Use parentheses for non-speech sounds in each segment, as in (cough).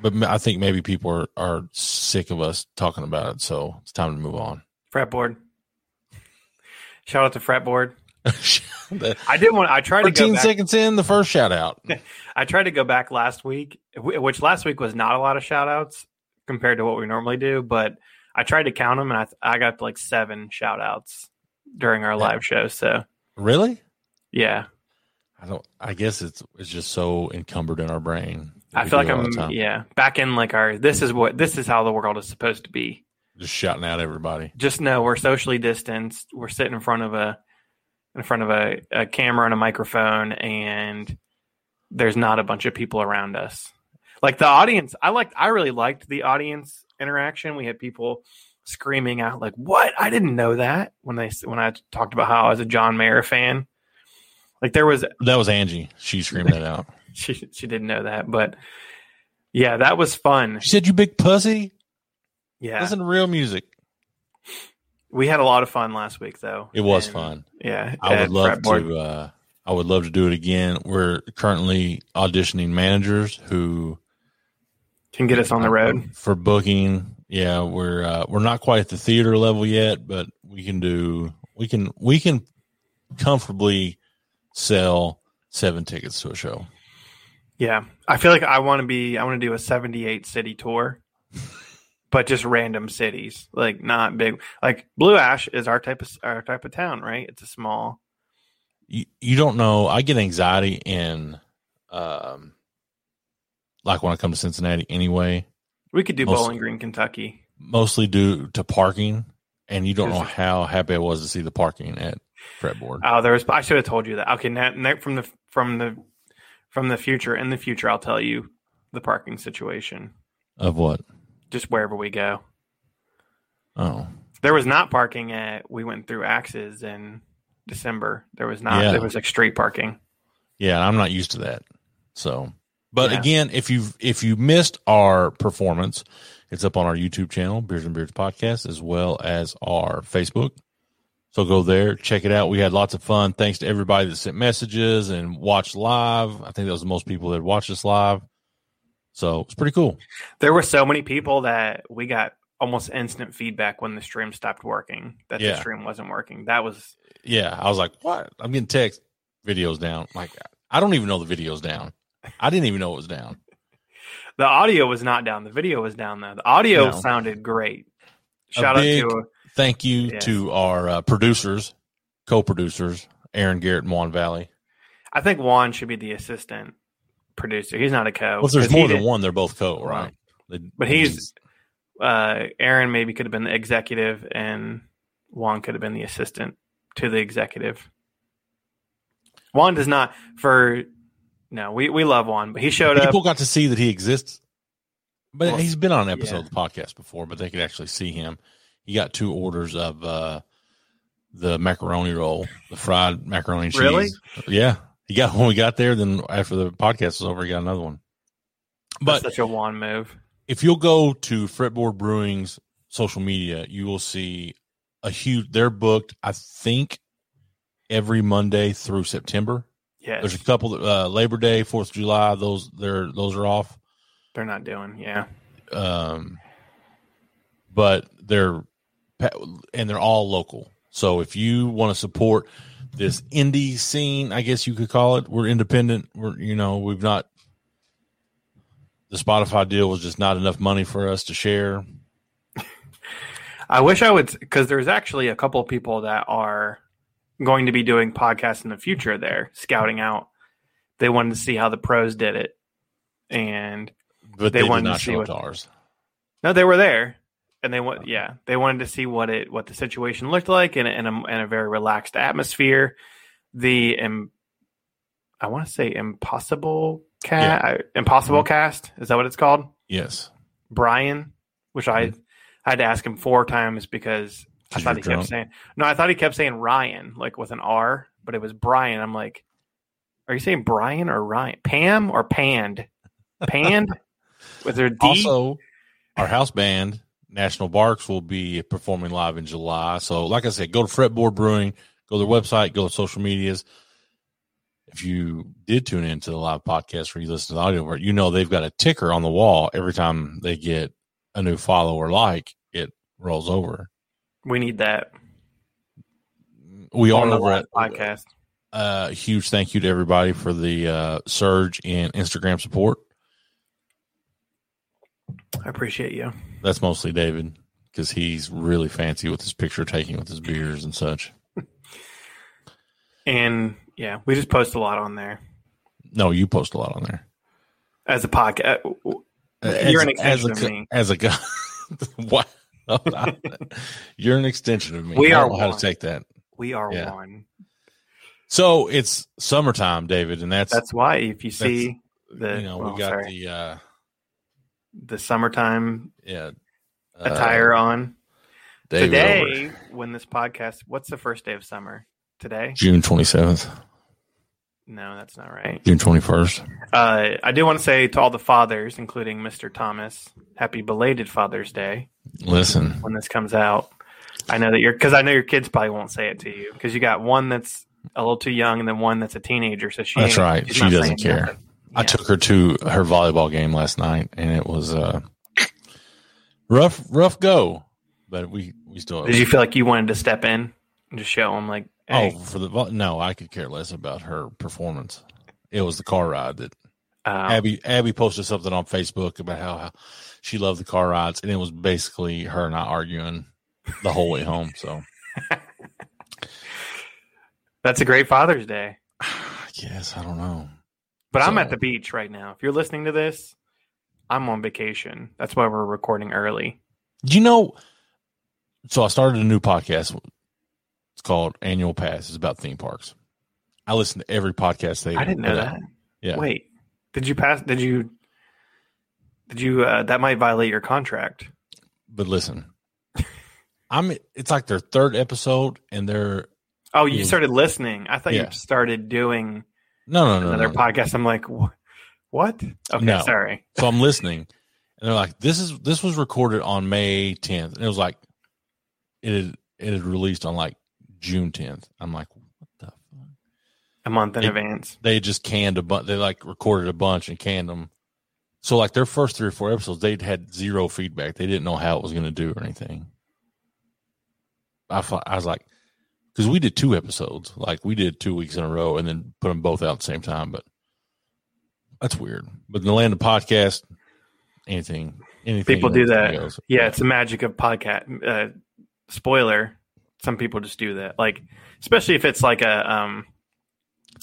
But I think maybe people are, are sick of us talking about it, so it's time to move on. Fretboard. Shout out to Fretboard. (laughs) I did want. I tried to go 13 seconds in, the first shout out. (laughs) I tried to go back last week, which last week was not a lot of shout outs compared to what we normally do, but I tried to count them and I, I got like seven shout outs during our live show. So, Really? yeah, I don't. I guess it's it's just so encumbered in our brain. I feel like it all the I'm, yeah, back in like our, this is what, this is how the world is supposed to be. just shouting out everybody. Just know we're socially distanced. We're sitting in front of a, in front of a, a camera and a microphone and there's not a bunch of people around us. Like the audience, I liked, I really liked the audience interaction. We had people screaming out like, "What? I didn't know that." When they when I talked about how I was a John Mayer fan, like there was That was Angie. She screamed that out. She she didn't know that, but yeah, that was fun. She said, "You big pussy." Yeah, Listen to real music. we had a lot of fun last week though. It was And, fun. Yeah, I would love to. Uh, I would love to do it again. We're currently auditioning managers who can get us on the road. for booking. Yeah, we're uh, we're not quite at the theater level yet, but we can do. We can we can comfortably sell seven tickets to a show. Yeah, I feel like I want to be. I want to do a seventy-eight city tour, but just random cities, like not big. Like Blue Ash is our type of our type of town, right? It's a small. You, you don't know. I get anxiety in, um, like when I come to Cincinnati anyway. We could do Most- Bowling Green, Kentucky. mostly due to parking, and you don't know how happy I was to see the parking at Fretboard. Oh, there was. I should have told you that. Okay, now, now from the from the from the future. In the future, I'll tell you the parking situation. Of what? Just wherever we go. Oh, There was not parking at. We went through Axes in December. There was not. Yeah. There was like street parking. yeah, I'm not used to that. So, but Yeah. again, if you if you missed our performance, it's up on our YouTube channel, Beers and Beards Podcast, as well as our Facebook. So go there, check it out. We had lots of fun. Thanks to everybody that sent messages and watched live. I think that was the most people that watched us live. So it's pretty cool. There were so many people that we got almost instant feedback when the stream stopped working that Yeah. the stream wasn't working. That was Yeah, I was like, "What?" I'm getting text videos down. Like, I don't even know the videos down. I didn't even know it was down. the audio was not down. The video was down though. The audio No. sounded great. A Shout out big- to Thank you Yes. to our uh, producers, co-producers, Aaron Garrett and Juan Valley. I think Juan should be the assistant producer. He's not a co. Well, if there's more than did- one, they're both co, right? They- But he's uh, Aaron maybe could have been the executive, and Juan could have been the assistant to the executive. Juan does not for no. We we love Juan, but he showed up. people got to see that he exists. But Well, he's been on an episode yeah. of the podcast before, but they could actually see him. He got two orders of uh, the macaroni roll, the fried macaroni and cheese. Really? Yeah. He got when we got there, then after the podcast was over, he got another one. That's But such a one move. if you'll go to Fretboard Brewing's social media, you will see a huge. They're booked, I think, every Monday through September. Yes, There's a couple uh, Labor Day, Fourth of July. Those they're those are off. they're not doing. Yeah, Um, but they're and they're all local. So if you want to support this indie scene, I guess you could call it. We're independent. We're you know we've not. The Spotify deal was just not enough money for us to share. I wish I would because there's actually a couple of people that are going to be doing podcasts in the future. There scouting out. They wanted to see how the pros did it, and But They they, did wanted to not see show what- ours. No, they were there, and they want yeah, they wanted to see what it what the situation looked like in a, in a, in a very relaxed atmosphere. The um, I want to say impossible cat, impossible cast is that what it's called? Yes, Brian, which I I had to ask him four times because I thought he drunk. kept saying no, I thought he kept saying Ryan like with an R, but it was Brian. I'm like, are you saying Brian or Ryan? Pam or Pand? Pand (laughs) with their D. Also, our house band, National Barks, will be performing live in July. So, like I said, go to Fretboard Brewing, go to their website, go to social medias. if you did tune into the live podcast where you listen to the audio, you know they've got a ticker on the wall every time they get a new follow or like, it rolls over. We need that. We on are over at podcast. uh, huge thank you to everybody for the uh, surge in Instagram support. I appreciate you. That's mostly David because he's really fancy with his picture taking with his beers and such. And yeah, we just post a lot on there No, you post a lot on there. as a podcast. You're an extension of as a, me. As a guy, (laughs) wow. (laughs) You're an extension of me. We I are don't know how to take that. We are Yeah. one. So it's summertime, David, and that's, That's why if you see the you know well, we got sorry, the uh, the summertime yeah uh, attire on today when this podcast. What's the first day of summer? Today? June twenty seventh, No, that's not right. June twenty first. Uh, I do want to say to all the fathers, including Mr. Thomas, happy belated Father's Day Listen, when this comes out. I know that you're because I know your kids probably won't say it to you because you got one that's a little too young and then one that's a teenager. So she That's right. She doesn't care. nothing. I took her to her volleyball game last night, and it was uh, rough, rough go. But we we still. Did you feel like you wanted to step in and just show them like, hey, Oh, for the no, I could care less about her performance. It was the car ride that um, Abby Abby posted something on Facebook about how, how she loved the car rides, and it was basically her and I arguing the whole way home. So (laughs) that's a great Father's Day. (sighs) I guess I don't know. But I'm at the beach right now. If you're listening to this, I'm on vacation. That's why we're recording early. Do you know, so I started a new podcast. It's called Annual Pass. It's about theme parks. I listen to every podcast they. I didn't know put out. that. Yeah. Wait, did you pass? Did you? Did you? Uh, that might violate your contract. But listen, (laughs) I'm. It's like their third episode, and they're Oh, you started listening. I thought Yeah. you started doing no, no, no, another no. podcast. I'm like, what? Okay, No. sorry. So I'm listening, and they're like, "This is this was recorded on May 10th," and it was like, it had, it had released on like June 10th. I'm like, what the fuck? A month in It- advance. They just canned a bunch. They like recorded a bunch and canned them. So like their first three or four episodes, they'd had zero feedback. They didn't know how it was going to do or anything. I thought I was like, because we did two episodes, like we did two weeks in a row, and then put them both out at the same time. But that's weird. But in the land of podcast, anything, anything People do that. goes. Yeah, it's the magic of podcast. Uh, spoiler: some people just do that. Like, especially if it's like a um,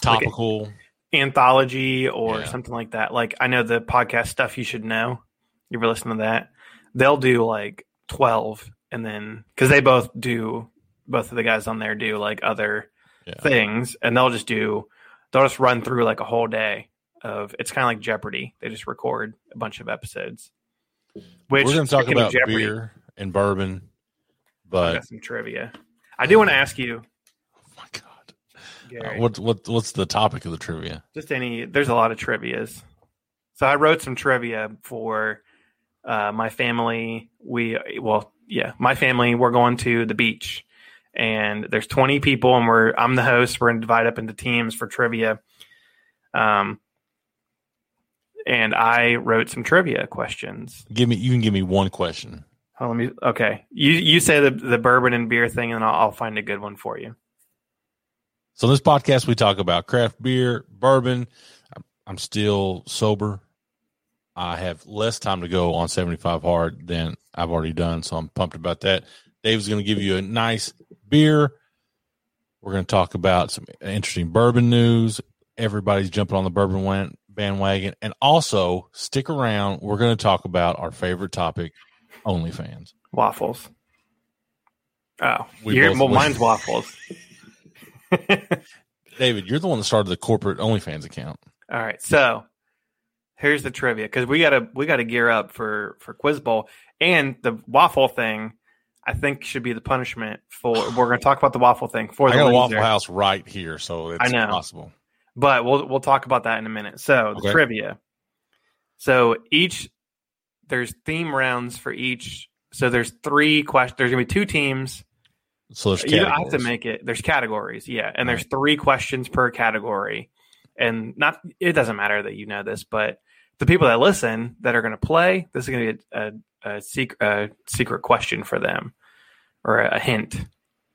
like a- topical. anthology or Yeah. something like that. Like I know the podcast stuff you should know. You ever listen to that? They'll do like twelve, and then because they both do, both of the guys on there do like other Yeah. things, and they'll just do, they'll just run through like a whole day of. It's kind of like Jeopardy. They just record a bunch of episodes. Which We're going to talk about Jeopardy, beer and bourbon, but some trivia. I do want to ask you, oh my god, Gary. Uh, what what what's the topic of the trivia? just any there's a lot of trivias so i wrote some trivia for uh, my family we well yeah my family we're going to the beach and there's 20 people and we're i'm the host we're going to divide up into teams for trivia um and i wrote some trivia questions Give me you can give me one question. oh, let me okay you you say the the bourbon and beer thing and I'll, I'll find a good one for you So in this podcast, we talk about craft beer, bourbon. I'm, I'm still sober. I have less time to go on 75 hard than I've already done, so I'm pumped about that. Dave's going to give you a nice beer. We're going to talk about some interesting bourbon news. Everybody's jumping on the bourbon bandwagon, and also stick around. We're going to talk about our favorite topic, OnlyFans. waffles oh We well mine's waffles (laughs) David, you're the one that started the corporate OnlyFans account. All right, so here's the trivia because we gotta we gotta gear up for for Quiz Bowl and the waffle thing. I think should be the punishment for. We're gonna talk about the waffle thing for I the got a Waffle House right here, so it's I know. possible. but we'll we'll talk about that in a minute. So the Okay. trivia. So each there's theme rounds for each. So there's three questions. There's gonna be two teams. So there's You don't have to make it. There's categories, yeah, and there's three questions per category. and not it doesn't matter that you know this, but the people that listen that are going to play, this is going to be a, a, a, secret, a secret question for them or a, hint.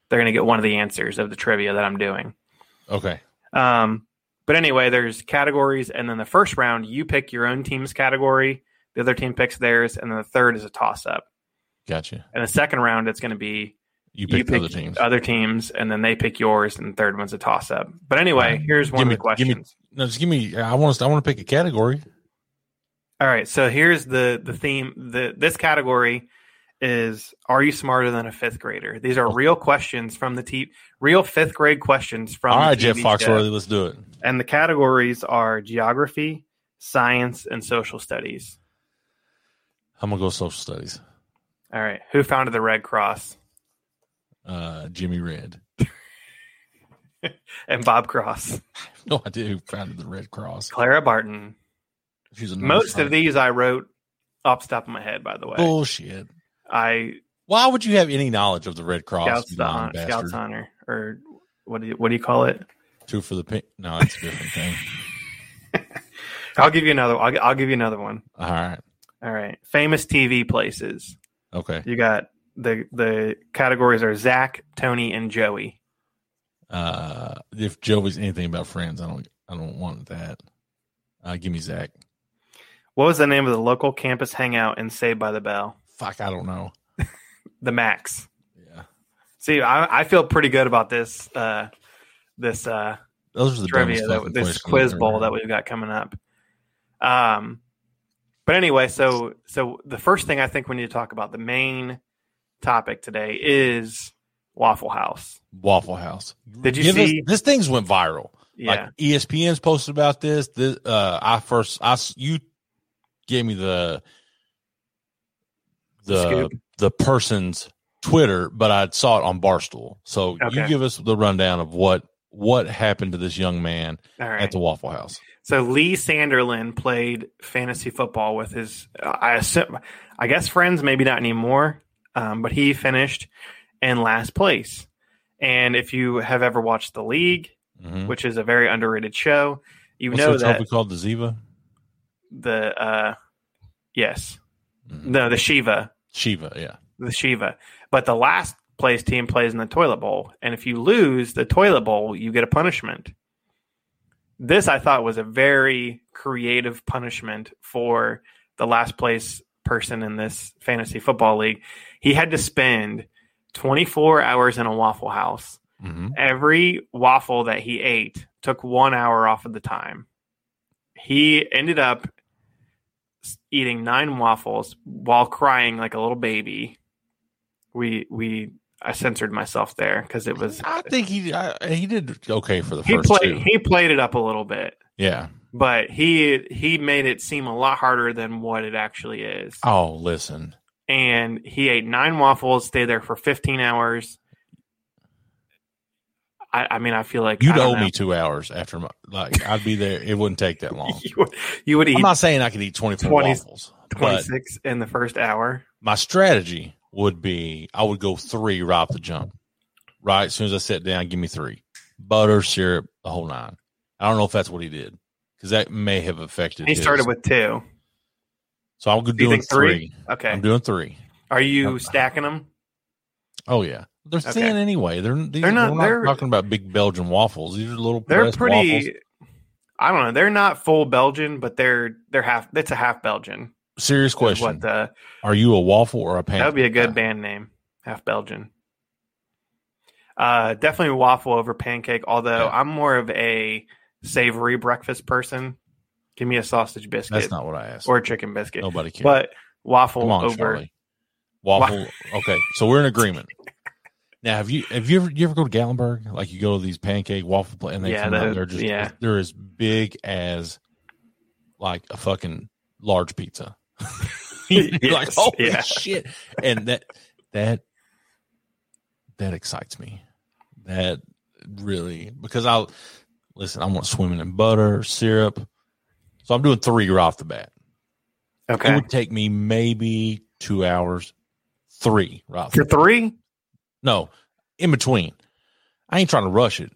They're going to get one of the answers of the trivia that I'm doing. Okay. Um, but anyway, there's categories, and then the first round, you pick your own team's category. The other team picks theirs, and then the third is a toss up. Gotcha. And the second round, it's going to be You pick, the other teams. other teams, and then they pick yours, and the third one's a toss up. But anyway, here's one Give of me- the give me- questions. No, just give me. I want to. I want to pick a category. All right, so here's the the theme. The this category is Are you smarter than a fifth grader? These are real questions from the t real fifth grade questions from. All right, Jeff. Foxworthy, let's do it. and the categories are geography, science, and social studies. I'm gonna go social studies. All right, who founded the Red Cross? Uh, Jimmy Red. (laughs) (laughs) And Bob Cross, No idea who founded the Red Cross. Clara Barton. She's a nurse, Most of these I wrote off the top of my head. By the way, bullshit. I Why would you have any knowledge of the Red Cross? Scouts the hon- Scouts honor or what do you what do you call it? Two for the pink. No, it's a different thing. (laughs) I'll give you another. I'll, I'll give you another one. All right. All right, famous TV places. Okay. You got the the categories are Zach, Tony, and Joey. Uh, if Joey's anything about friends, I don't. I don't want that. Uh, give me Zach. What was the name of the local campus hangout in Saved by the Bell? Fuck, I don't know. (laughs) The Max. Yeah, See, I, I feel pretty good about this. Uh, this uh, those are the trivia, that, this quiz bowl that we've got coming up. Um, but anyway, so so the first thing I think we need to talk about, the main topic today is Waffle House. Waffle House. Did you Give us- see? this? Thing's went viral. Yeah, Like ESPN's posted about this. This uh, I first I you gave me the The the scoop? the person's Twitter, but I saw it on Barstool. So you give us the rundown of what what happened to this young man right. at the Waffle House. So Lee Sanderlin played fantasy football with his, I assume, I guess friends, maybe not anymore, um, but he finished in last place. And if you have ever watched the league, Mhm. which is a very underrated show, you What's know that called? The Ziva the uh, yes, Mhm. no, the Shiva, Shiva. Yeah. the Shiva, but the last place team plays in the toilet bowl, and if you lose the toilet bowl, you get a punishment. This I thought was a very creative punishment for the last place person in this fantasy football league. He had to spend 24 hours in a Waffle House. hmm Every waffle that he ate took one hour off of the time. He ended up eating nine waffles while crying like a little baby. We we I censored myself there because it was I think he I, he did okay for the he first played two. he played it up a little bit, yeah. but he he made it seem a lot harder than what it actually is. Oh, listen. And he ate nine waffles, stayed there for 15 hours. I, I mean, I feel like You'd owe know. me two hours after my like I'd be there. It wouldn't take that (laughs) long. you would, you would eat I'm not saying I could eat 24 20 waffles, but 26 in the first hour. my strategy would be I would go three right off the jump. Right as soon as I sat down, give me three butter, syrup, the whole nine. I don't know if that's what he did because that may have affected. He his. started with two. so I'm Do doing think three? three. Okay. I'm doing three. Are you stacking them? Oh yeah, they're Okay. thin anyway. They're these, They're not- We're not they're- talking about big Belgian waffles. These are little. They're pretty. waffles. I don't know. They're not full Belgian, but they're they're half. It's a half Belgian. Serious question: What the? Are you a waffle or a pancake? That would be a good guy? band name. Half Belgian. Uh, definitely waffle over pancake. Although Yeah. I'm more of a savory breakfast person. Give me a sausage biscuit That's not what I asked. or a chicken biscuit. Nobody cares. but waffle Come on, over. Charlie. Waffle. (laughs) okay, so we're in agreement. Now, have you have you ever you ever go to Gatlinburg? Like you go to these pancake waffle pla- and they Yeah, come out, those- they're just yeah. they're as big as like a fucking large pizza. (laughs) You're (laughs) like Yes, holy yeah. shit, and that that that excites me. That really because I'll listen. I want swimming in butter, syrup. So I'm doing three right off the bat. Okay, it would take me maybe two hours, three. Right? For three, No, in between. I ain't trying to rush it.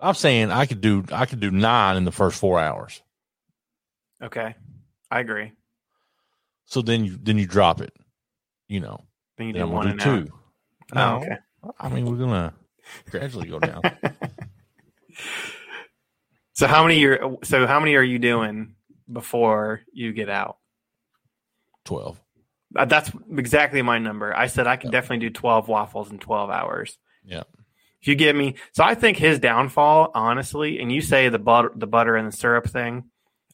I'm saying I could do I could do nine in the first four hours. Okay, I agree. So then you then you drop it. You know, Then you then do I'm one do and two. No, Oh, okay. I mean we're gonna gradually go down. (laughs) So how many you're so how many are you doing before you get out? Twelve. Uh, That's exactly my number. I said I can definitely do 12 waffles in 12 hours. Yeah. If you give me, so I think his downfall, honestly, and you say the butter, the butter and the syrup thing,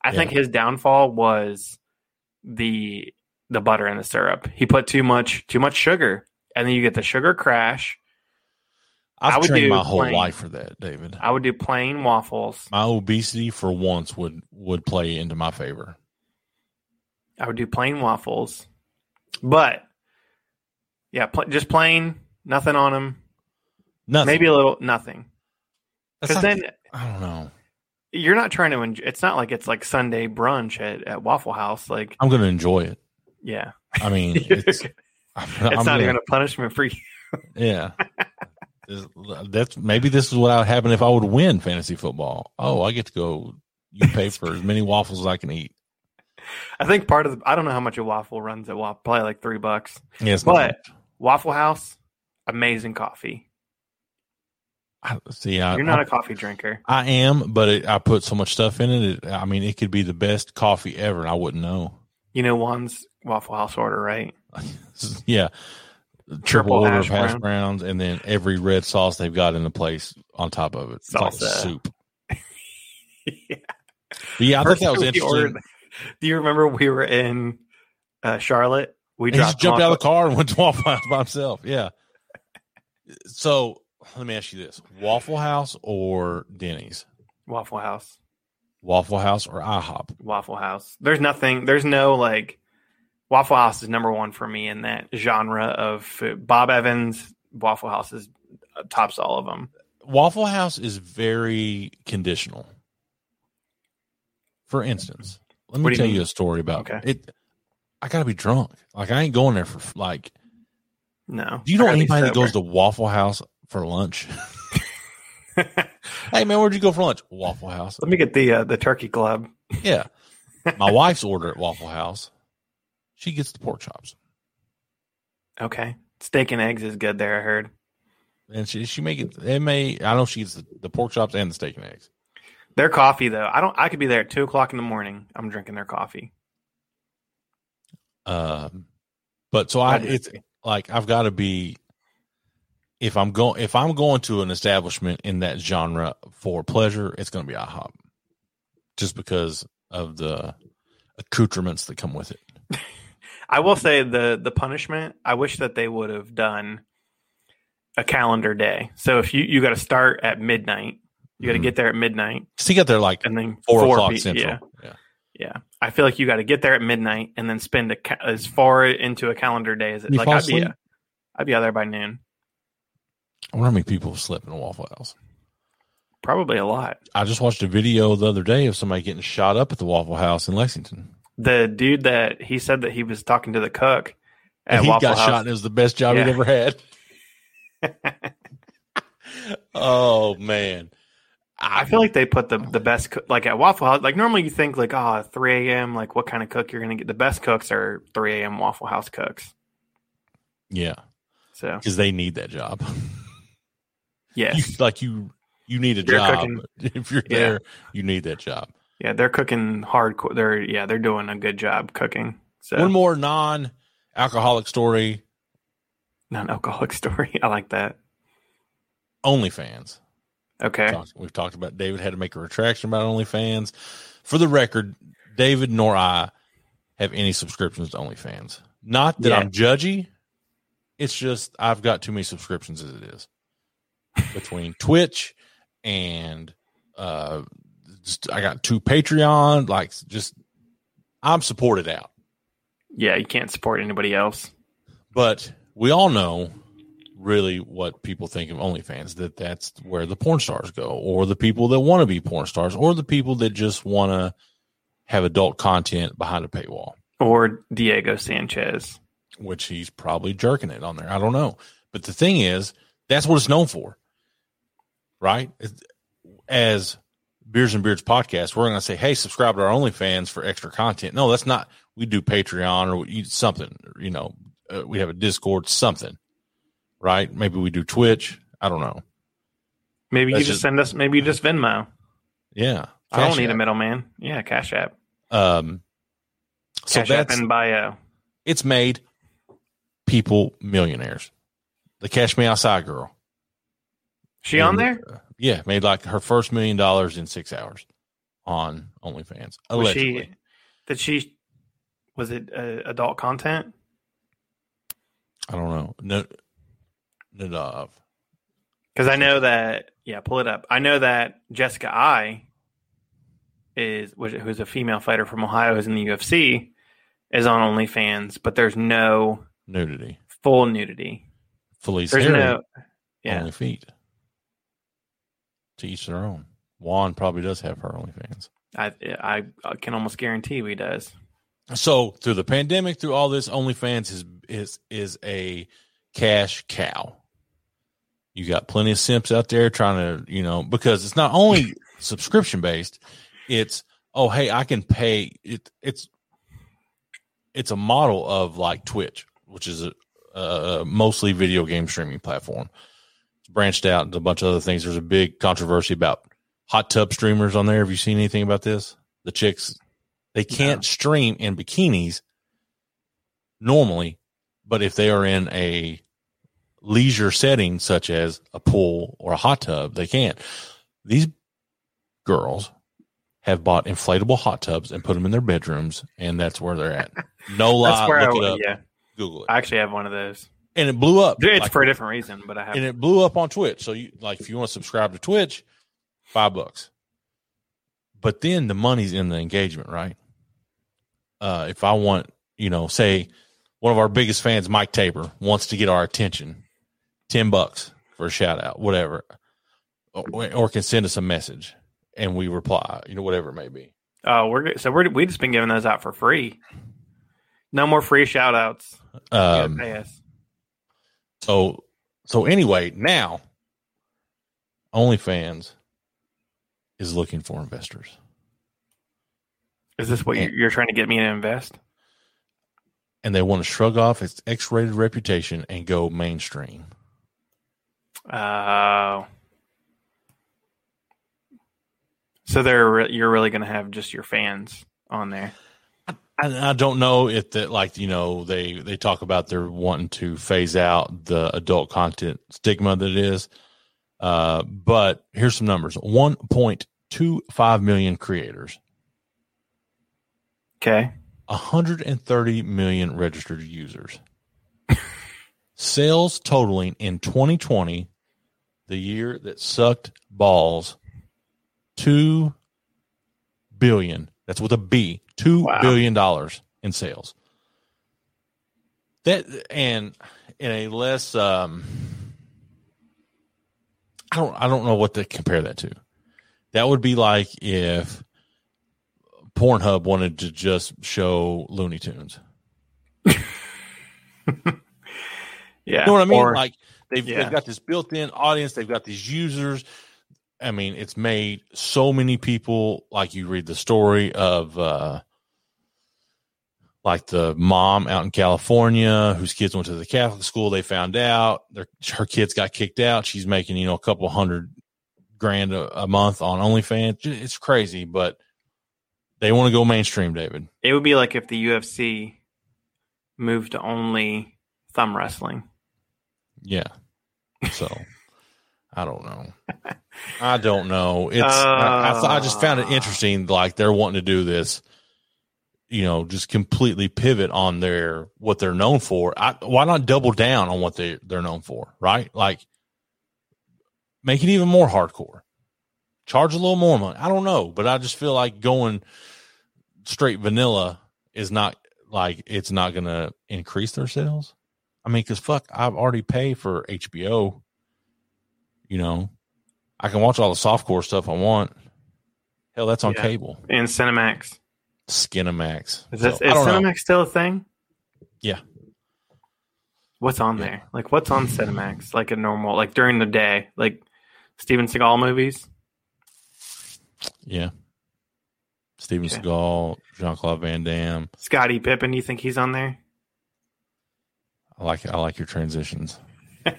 I Yeah. think his downfall was the the butter and the syrup. He put too much too much sugar, and then you get the sugar crash. I I've would trained do my whole plain. life for that, David. I would do plain waffles. My obesity for once would would play into my favor. I would do plain waffles, but yeah, pl- just plain, nothing on them. Nothing. Maybe a little nothing. Because then I don't know. you're not trying to enjoy it's not like it's like sunday brunch at, at waffle house like I'm going to enjoy it. yeah I mean, (laughs) it's, it's I'm, not gonna- even a punishment for you (laughs) Yeah. That's maybe this is what would happen if I would win fantasy football. Oh, I get to go. You pay for as many waffles as I can eat. I think part of the i don't know how much a waffle runs at waffle probably like three bucks Yes, but waffle house amazing coffee I, see, I, you're not I, a coffee drinker I am, but it, I put so much stuff in it, it. I mean, it could be the best coffee ever, and I wouldn't know. you know one's waffle house order right (laughs) yeah, triple, Triple order hash of hash brown. browns, and then every red sauce they've got in the place on top of it. It's like soup. (laughs) yeah. But yeah, I First that was interesting. ordered- do you remember we were in uh, charlotte we he just jumped out of the car and went to Waffle House by himself. Yeah. So let me ask you this: Waffle House or Denny's? waffle house Waffle House or IHOP? Waffle House. There's nothing. There's no like. Waffle House is number one for me in that genre of food. Bob Evans, Waffle House is uh, tops all of them. Waffle House is very conditional. For instance, let me you tell mean? you a story about Okay. it. I gotta be drunk. Like I ain't going there for like. No, Do you know anybody that goes to Waffle House for lunch? (laughs) (laughs) hey man, where'd you go for lunch? Waffle House. Let me get the uh, the turkey club. Yeah. My (laughs) wife's order at Waffle House. She gets the pork chops. Okay, steak and eggs is good there. I heard. And she she make it it may I know she gets the, the pork chops and the steak and eggs. Their coffee though, I don't. I could be there at two o'clock in the morning. I'm drinking their coffee. Um but so I That it's like I've got to be if I'm going if I'm going to an establishment in that genre for pleasure, it's going to be IHOP, just because of the accoutrements that come with it. (laughs) I will say the the punishment. I wish that they would have done a calendar day. So if you you got to start at midnight, you got to Mhm. get there at midnight, So you got there like and then four, 4 o'clock p- central. Yeah, yeah. yeah. I feel like you got to get there at midnight and then spend a ca- as far into a calendar day as it. You like I'd be, asleep? I'd be out there by noon. I wonder how many people slept in a Waffle House. Probably a lot. I just watched a video the other day of somebody getting shot up at the Waffle House in Lexington. The dude that he said that he was talking to the cook at And he Waffle got House. shot and it was the best job he'd ever had. (laughs) (laughs) oh man. I feel like they put the the best cook, like at Waffle House. Like normally you think like oh 3 a.m. like what kind of cook you're gonna get. The best cooks are 3 a.m. Waffle House cooks. yeah, So because they need that job. (laughs) yes, You, like you, you need a You're job. cooking- (laughs) If you're Yeah. there, you need that job. yeah, they're cooking hardcore. They're yeah, they're doing a good job cooking. So One more non-alcoholic story. non-alcoholic (laughs) story. I like that. OnlyFans. Okay, Talked- We've talked about David had to make a retraction about OnlyFans. For the record, David nor I have any subscriptions to OnlyFans. Not that Yeah. I'm judgy. It's just I've got too many subscriptions as it is. Between (laughs) Twitch and uh just, I got two Patreon, like just I'm supported out. yeah, you can't support anybody else. But we all know really what people think of OnlyFans that that's where the porn stars go, or the people that want to be porn stars, or the people that just want to have adult content behind a paywall, Or Diego Sanchez. which he's probably jerking it on there. I don't know. But the thing is, that's what it's known for, right? As Beers and Beards podcast, we're going to say, hey, subscribe to our OnlyFans for extra content. No, that's not. We do Patreon or something, you know, uh, we have a Discord, something, right? Maybe we do Twitch. I don't know. Maybe you just, just, send us, maybe you just Venmo. Yeah. I don't need app. a middleman. Yeah, Cash App. Um, so Cash that's, App and bio. It's made people millionaires. The Cash Me Outside girl. She and, on there? Uh, yeah, made like her first million dollars in six hours on OnlyFans. Allegedly. Was she, did she? Was it uh, adult content? I don't know. No, no, because I know that. Yeah, pull it up. I know that Jessica Eye is who's a female fighter from Ohio who's in the UFC is on OnlyFans, but there's no nudity, full nudity. Felice there's Herrig, no, yeah. only feet. To each their own. Juan probably does have her OnlyFans. I I can almost guarantee he does. So through the pandemic, through all this, OnlyFans is is is a cash cow. You got plenty of simps out there trying to, you know, because it's not only (laughs) subscription based, it's oh hey, I can pay it. It's it's a model of like Twitch, which is a, a mostly video game streaming platform. It's branched out into a bunch of other things. There's a big controversy about hot tub streamers on there. Have you seen anything about this? The chicks they can't no. stream in bikinis normally, but if they are in a leisure setting such as a pool or a hot tub, they can't. These girls have bought inflatable hot tubs and put them in their bedrooms, and that's where they're at. (laughs) No lie. Look I, it up. Yeah. Google it. I actually have one of those. And it blew up. It's like, for a different reason, but I have. And it blew up on Twitch. So you like if you want to subscribe to Twitch, five bucks. But then the money's in the engagement, right? Uh, if I want, you know, say one of our biggest fans, Mike Tabor, wants to get our attention, ten bucks for a shout out, whatever, or, or can send us a message and we reply, you know, whatever it may be. Oh, we're so we're we just been giving those out for free. No more free shout outs. Um, so so anyway, now OnlyFans is looking for investors. Is this what and, you're trying to get me to invest? And they want to shrug off its X-rated reputation and go mainstream. Oh. Uh, so they're you're really going to have just your fans on there. I, I don't know if that like you know they they talk about they're wanting to phase out the adult content stigma that it is. Uh, but here's some numbers: one point two five million creators. Okay. 130 million registered users. (laughs) Sales totaling in 2020, the year that sucked balls, two billion. That's with a B. Two wow. billion dollars in sales. That and in a less um I don't I don't know what to compare that to. That would be like if Pornhub wanted to just show Looney Tunes. (laughs) yeah. You know what I mean? Or, like they've, yeah. they've got this built in audience, they've got these users, I mean, it's made so many people like you read the story of uh like the mom out in California whose kids went to the Catholic school. They found out their her kids got kicked out. She's making you know a couple hundred grand a, a month on OnlyFans. It's crazy, but they want to go mainstream. David, it would be like if the UFC moved to only thumb wrestling. Yeah. So I don't know. I don't know. It's uh, I, I, just found it interesting. Like they're wanting to do this, you know, just completely pivot on their what they're known for. I, why not double down on what they they're known for? Right? Like make it even more hardcore. Charge a little more money. I don't know, but I just feel like going straight vanilla is not like it's not going to increase their sales. I mean, because fuck, I've already paid for HBO you know, I can watch all the softcore stuff I want. Hell, that's on yeah. cable and Cinemax. Skinemax. Is, this, so, is Cinemax know. still a thing? Yeah. What's on yeah. there? Like, what's on Cinemax? Like a normal, like during the day, like Steven Seagal movies. Yeah. Steven Okay. Seagal, Jean Claude Van Damme. Scottie Pippen, you think he's on there? I like I like your transitions. (laughs)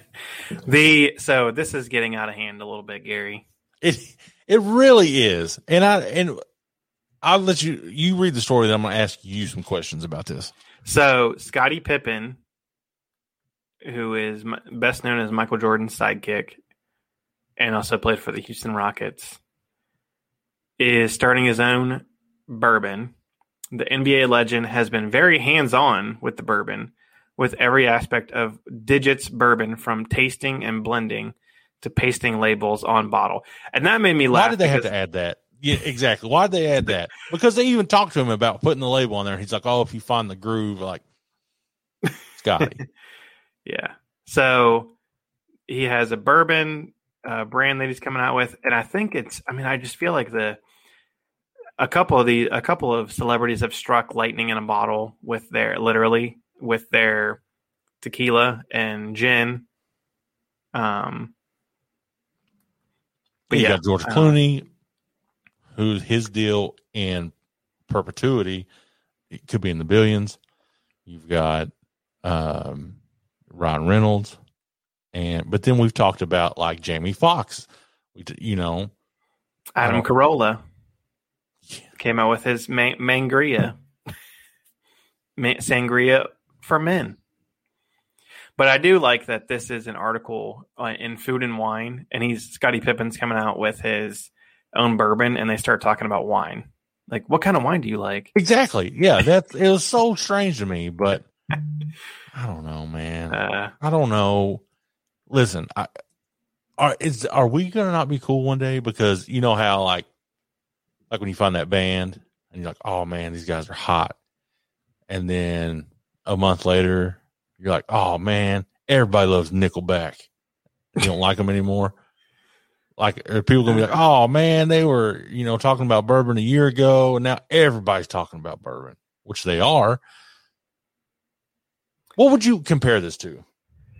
The so this is getting out of hand a little bit, Gary. It it really is, and I and I'll let you you read the story. Then I'm going to ask you some questions about this. So Scottie Pippen, who is best known as Michael Jordan's sidekick, and also played for the Houston Rockets, is starting his own bourbon. The NBA legend has been very hands-on with the bourbon, with every aspect of Digits bourbon, from tasting and blending to pasting labels on bottle, and that made me laugh. Why did they have to add that? Yeah, exactly. Why did they add that? Because they even talked to him about putting the label on there. He's like, "Oh, if you find the groove, like Scottie." (laughs) Yeah. So he has a bourbon uh, brand that he's coming out with, and I think it's. I mean, I just feel like the a couple of the a couple of celebrities have struck lightning in a bottle with their literally with their tequila and gin. Um. But you yeah, got George um, Clooney, who's his deal in perpetuity. It could be in the billions. You've got um, Ryan Reynolds, and but then we've talked about like Jamie Foxx, We, you know, Adam Carolla came out with his man- mangria, (laughs) Ma- sangria for men. But I do like that this is an article uh, in Food and Wine, and he's Scottie Pippen's coming out with his own bourbon, and they start talking about wine. Like, what kind of wine do you like? exactly. Yeah, that it was so strange to me, but I don't know, man. (laughs) Uh, I don't know. Listen, I are is are we gonna not be cool one day? Because you know how like like when you find that band and you're like, oh man, these guys are hot, and then a month later you're like, oh man, everybody loves Nickelback. You don't like them anymore. Like are people gonna be like, oh man, they were you know talking about bourbon a year ago, and now everybody's talking about bourbon, which they are. What would you compare this to?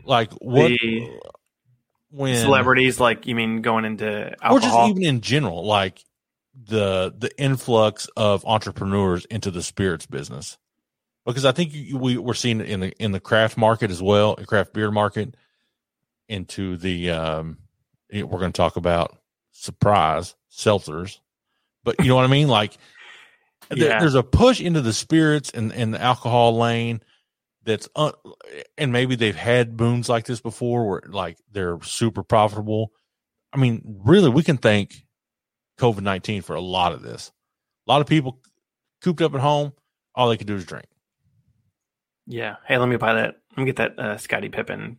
Like what The when celebrities, like you mean going into or just even in general, like the the influx of entrepreneurs into the spirits business, because I think you, we we're seeing it in the in the craft market as well, the craft beer market, into the um, we're going to talk about surprise seltzers, but you know what I mean, like. (laughs) there- there's a push into the spirits and, and the alcohol lane that's un- and maybe they've had booms like this before where like they're super profitable. I mean really we can thank covid-19 for a lot of this. A lot of people cooped up at home all they could do is drink Yeah. Hey, let me buy that. Let me get that uh, Scottie Pippen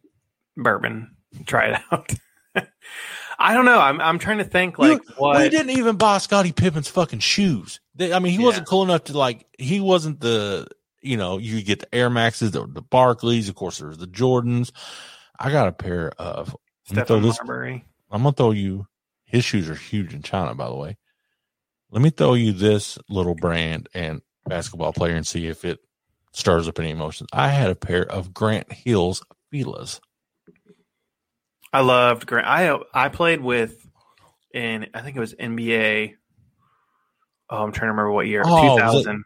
bourbon. Try it (laughs) out. I don't know. I'm I'm trying to think like we what. didn't even buy scottie pippen's fucking shoes They- i mean he Yeah. wasn't cool enough to like he wasn't the you know you get the air maxes the, the Barkleys of course there's the jordans i got a pair of Let me throw Stephon this- Marbury. I'm gonna throw you. His shoes are huge in China, by the way. Let me throw you this little brand and basketball player and see if it stirs up any emotions. I had a pair of Grant Hill's Filas. I loved Grant. I I played with in I think it was NBA. Oh, I'm trying to remember what year. Oh, was it- 2000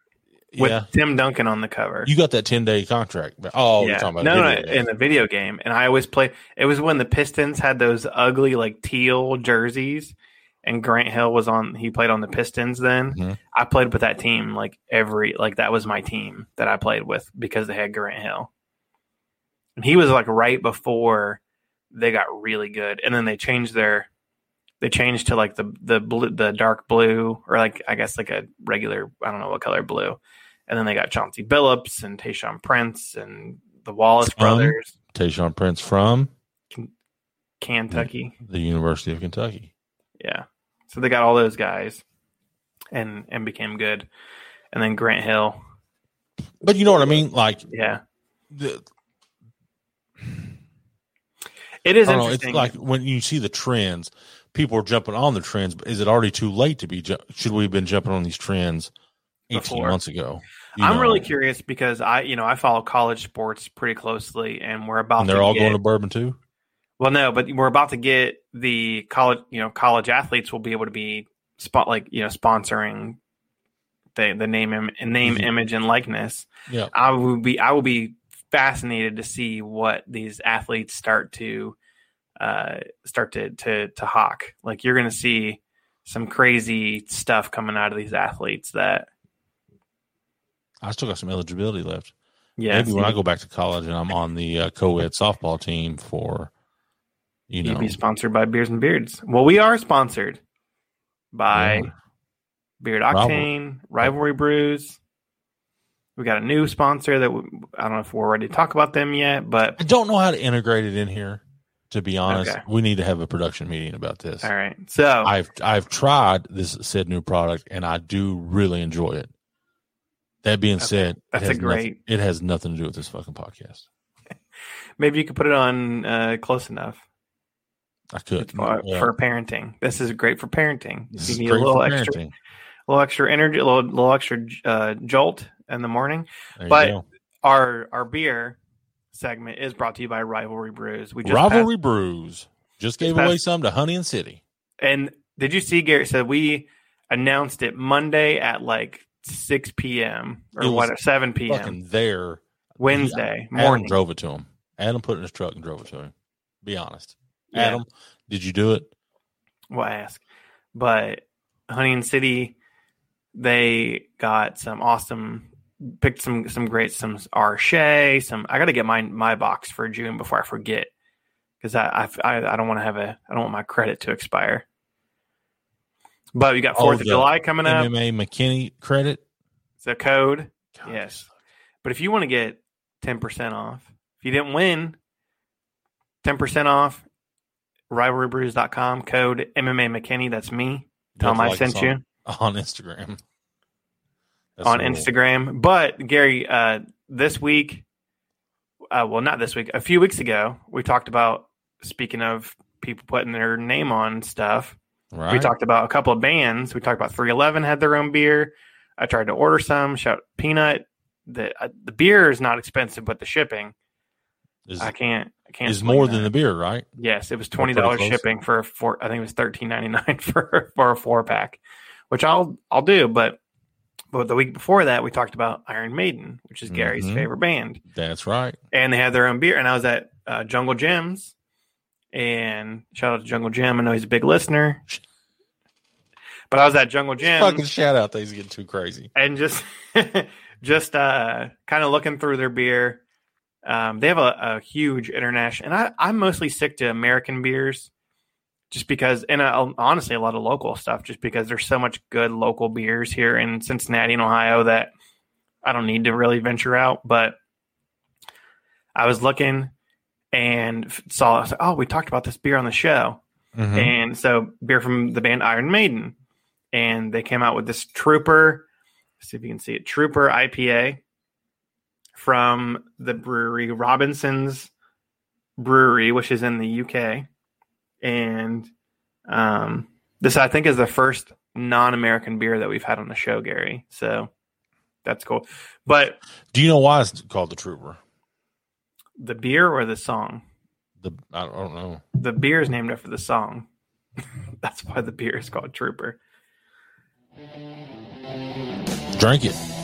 with Yeah, Tim Duncan on the cover. you got that ten day contract. Oh, you're yeah. talking about no, no, in the video game, and I always play. It was when the Pistons had those ugly like teal jerseys, and Grant Hill was on. He played on the Pistons. Then Mhm. I played with that team like every like that was my team that I played with because they had Grant Hill, and he was like right before they got really good, and then they changed their. They changed to like the the blue, the dark blue, or like I guess like a regular I don't know what color blue, and then they got Chauncey Billups and Tayshaun Prince and the Wallace From? brothers, Tayshaun Prince from Kentucky. the University of Kentucky. Yeah. So they got all those guys and and became good. And then Grant Hill. But you know what I mean? Like Yeah. the, It is I don't know, it's interesting. like when you see the trends, people are jumping on the trends. But is it already too late to be? Ju- should we have been jumping on these trends eighteen Before. months ago? You I'm know, really curious because I you know, I follow college sports pretty closely and we're about And they're all get, going to bourbon too. Well no, but we're about to get the college you know, college athletes will be able to be spot like you know sponsoring the the name im- name Mhm. image and likeness. Yeah. I would be I will be fascinated to see what these athletes start to uh start to to to hawk. Like you're going to see some crazy stuff coming out of these athletes that I still got some eligibility left. yeah Maybe when I go back to college and I'm on the uh, co-ed softball team for, you you'd know, be sponsored by Beers and Beards. Well, we are sponsored by Yeah. Beard Octane, Rivalry Brews. We got a new sponsor that we, I don't know if we're ready to talk about them yet, but I don't know how to integrate it in here. To be honest, Okay. we need to have a production meeting about this. all right. So I've I've tried this said new product and I do really enjoy it. That being Okay. said, it That's a has great- Nothing, it has nothing to do with this fucking podcast. (laughs) maybe you could put it on uh, close enough I could for, Yeah. for parenting. This is great for parenting. This you need a little extra, parenting. little extra energy, a little, little extra uh, jolt in the morning. There but. Our our beer segment is brought to you by Rivalry Brews. We just Rivalry Brews just gave past- away some to Honey and City. And did you see Garrett said we announced it Monday at like 6 p.m. Or what 7 p.m. There. Wednesday Adam morning. drove it to him. Adam put it in his truck and drove it to him. Be honest. Yeah. Adam, did you do it? We'll ask. But Honey and City, they got some awesome picked some some great some Arche, some I got to get my my box for June before I forget because I, I I don't want to have a I don't want my credit to expire. But we got Oh, Fourth of July coming up. MMA McKinney credit. It's a code. God, Yes. But if you want to get 10% off, if you didn't win, 10% off, rivalrybrews.com, code MMA McKinney. That's me. Tell them I sent us you on, on Instagram. That's on cool. Instagram. But Gary, uh, this week, uh, well, not this week, a few weeks ago, we talked about, speaking of people putting their name on stuff, Right. we talked about a couple of bands. We talked about 311 had their own beer. I tried to order some. Shout Peanut. The uh, the beer is not expensive, but the shipping is, I can't. I can't. is more that. than the beer, right? Yes, it was twenty dollars shipping for a four. I think it was thirteen ninety nine (laughs) for for a four pack, which I'll I'll do. But but the week before that, we talked about Iron Maiden, which is Gary's Mhm. favorite band, That's right. and they had their own beer. And I was at uh, Jungle Jim's, and shout out to Jungle Jim. I know he's a big listener. (laughs) But I was at Jungle Jim Fucking shout out. Things getting too crazy. and just (laughs) just uh kind of looking through their beer um they have a, a huge international and I, i'm mostly sick to american beers just because and uh, honestly a lot of local stuff just because there's so much good local beers here in cincinnati and ohio that i don't need to really venture out but i was looking and saw oh we talked about this beer on the show Mhm. and so beer from the band Iron Maiden, and they came out with this Trooper. See if you can see it, Trooper IPA from the brewery Robinson's Brewery, which is in the UK, and um, this I think is the first non-American beer that we've had on the show, Gary. So that's cool. But Do you know why it's called the Trooper? the beer or the song? The I don't, I don't know. The beer is named after the song. (laughs) that's why the beer is called Trooper. Drink it.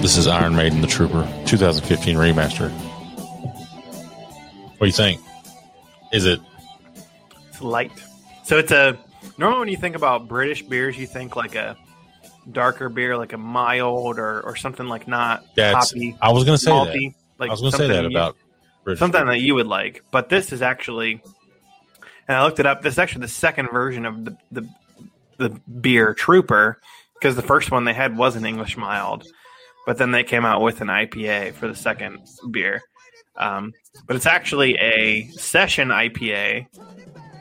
This is Iron Maiden, the Trooper, 2015 remaster. What do you think? Is it? It's light. So it's a normally when you think about British beers, you think like a darker beer, like a mild or, or something like not That's. hoppy, I was going to say that. Like I was going to say that about British something beer. that you would like. But this is actually, and I looked it up. This is actually the second version of the the, the beer Trooper because the first one they had was an English mild, but then they came out with an IPA for the second beer. Um, but it's actually a session IPA.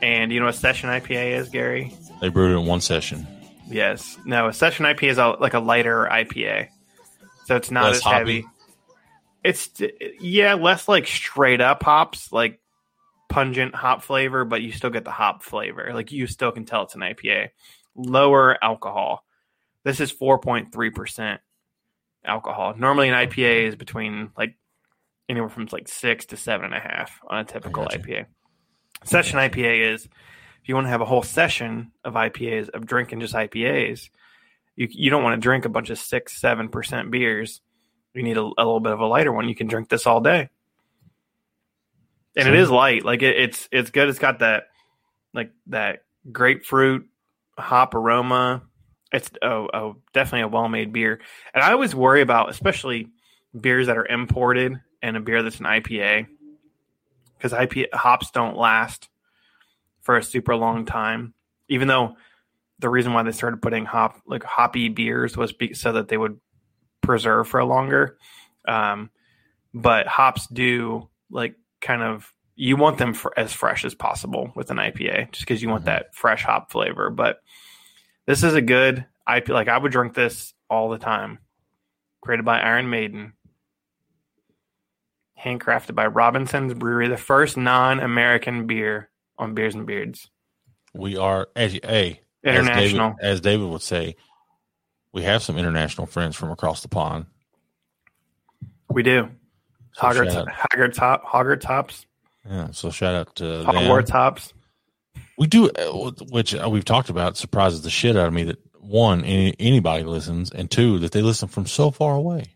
And you know what session IPA is, Gary? They brewed it in one session. Yes. No, a session IPA is a, like a lighter IPA. So it's not Less as hoppy? heavy. It's yeah, less like straight up hops, like pungent hop flavor, but you still get the hop flavor. Like you still can tell it's an IPA. Lower alcohol. This is 4.3% alcohol. Normally an IPA is between like anywhere from like six to seven and a half on a typical. IPA. Session IPA is if you want to have a whole session of IPAs of drinking just IPAs, you you don't want to drink a bunch of six seven percent beers. You need a, a little bit of a lighter one. You can drink this all day, and it So- is light. Like it, it's it's good. It's got that like that grapefruit hop aroma. It's oh, oh definitely a well made beer. And I always worry about especially beers that are imported and a beer that's an IPA because IPA hops don't last for a super long time. Even though the reason why they started putting hop like hoppy beers was be, so that they would preserve for longer. Um, but hops do like kind of you want them as fresh as possible with an IPA, just because you want Mhm. that fresh hop flavor. But this is a good IPA. Like I would drink this all the time. Created by Iron Maiden, handcrafted by Robinson's Brewery, the first non-American beer on Beers and Beards. We are as hey International. As David, as David would say, we have some international friends from across the pond. we do. So Hoggart, shout out- Hoggart top, Hoggart tops, yeah, so shout out to them. Hogwarts tops. We do, uh, which uh, we've talked about, surprises the shit out of me that one, any, anybody listens, and two, that they listen from so far away.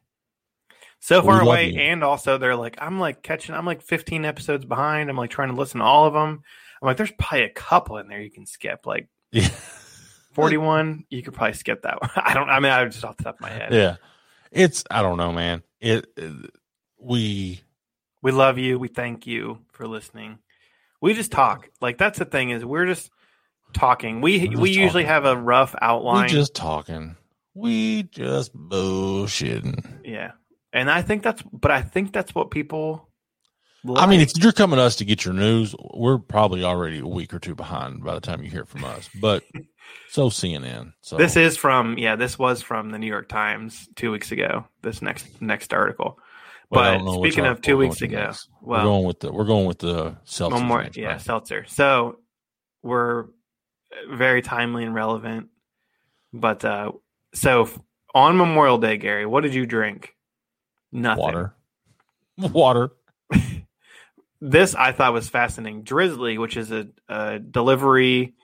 so far away you. and also they're like i'm like catching i'm like 15 episodes behind i'm like trying to listen to all of them i'm like there's probably a couple in there you can skip like Yeah, (laughs) 41 you could probably skip that one (laughs) i don't i mean i just off the top of my head yeah. It's I don't know, man. It, it we we love you we thank you for listening we just talk like that's the thing is we're just talking we just we usually talking. have a rough outline we just talking. We just bullshitting. yeah and i think that's but i think that's what people I mean, if you're coming to us to get your news, we're probably already a week or two behind by the time you hear from us. But (laughs) so CNN. So This is from yeah, this was from the New York Times two weeks ago. This next next article. Well, but speaking of two weeks ago, next. well- we're going with the we're going with the seltzer. One more, next, yeah, seltzer. So we're very timely and relevant. But uh so on Memorial Day, Gary, what did you drink? Nothing. water, (laughs) water. (laughs) This I thought was fascinating. Drizly, which is a, a delivery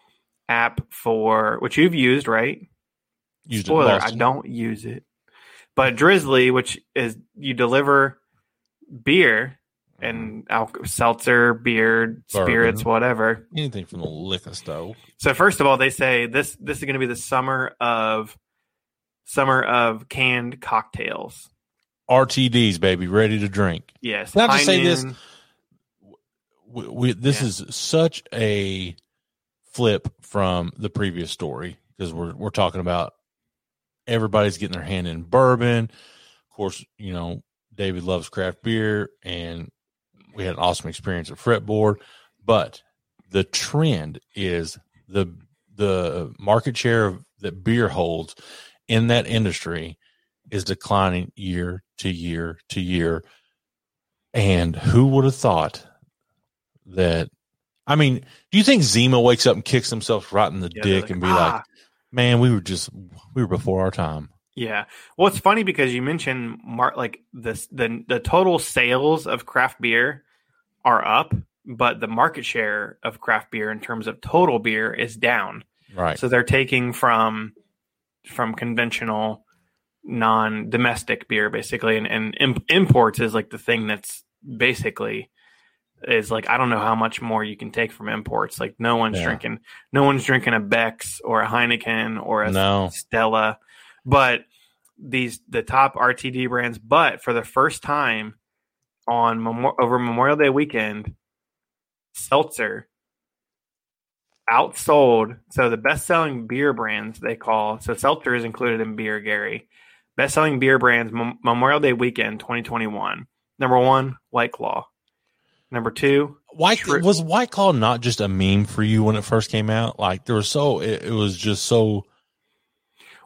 app for which you've used, right? Used Spoiler, I don't use it. But Drizly, which is you deliver beer and mm-hmm. alcohol, seltzer, beer, spirits, Bourbon. whatever. anything from the liquor store. So first of all, they say this this is going to be the summer of summer of canned cocktails. RTDs, baby, ready to drink. Yes. Can to say this? We, we, this Yeah. is such a flip from the previous story because we're we're talking about everybody's getting their hand in bourbon. Of course, you know David loves craft beer, and we had an awesome experience at Fretboard. But the trend is the the market share of, that beer holds in that industry is declining year to year to year. And who would have thought that? I mean, do you think Zima wakes up and kicks himself right in the Yeah, dick and be "Ah." like, "Man, we were just we were before our time." Yeah. Well, it's funny because you mentioned mar- like this the the total sales of craft beer are up, but the market share of craft beer in terms of total beer is down. Right. So they're taking from from conventional non-domestic beer basically and, and im- imports is like the thing that's basically is like I don't know how much more you can take from imports. Like no one's Yeah. drinking no one's drinking a Beck's or a Heineken or a No. Stella, but these the top RTD brands. But for the first time on Memo- over Memorial Day weekend, seltzer outsold. So the best selling beer brands they call so seltzer is included in beer. Gary, best selling beer brands Mem- Memorial Day weekend 2021. Number one, White Claw. Number two, White True. was White Claw not just a meme for you when it first came out? Like there was so it, it was just so.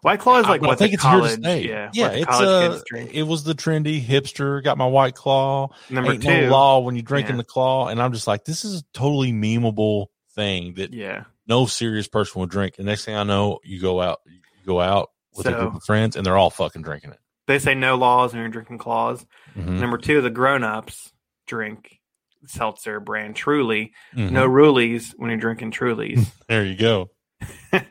White Claw is like I, what I think the it's college, here to stay. yeah, yeah. It's uh, it was the trendy hipster. Got my White Claw. Number Ain't two, no law when you drink in yeah. the claw, and I'm just like, this is a totally memeable thing that yeah. no serious person would drink. And next thing I know, you go out, you go out with a group of friends, and they're all fucking drinking it. They say no laws when you're drinking claws. Mhm. Number two, the grown ups drink seltzer brand Truly. Mhm. No Rulies when you're drinking Trulies. (laughs) There you go. (laughs)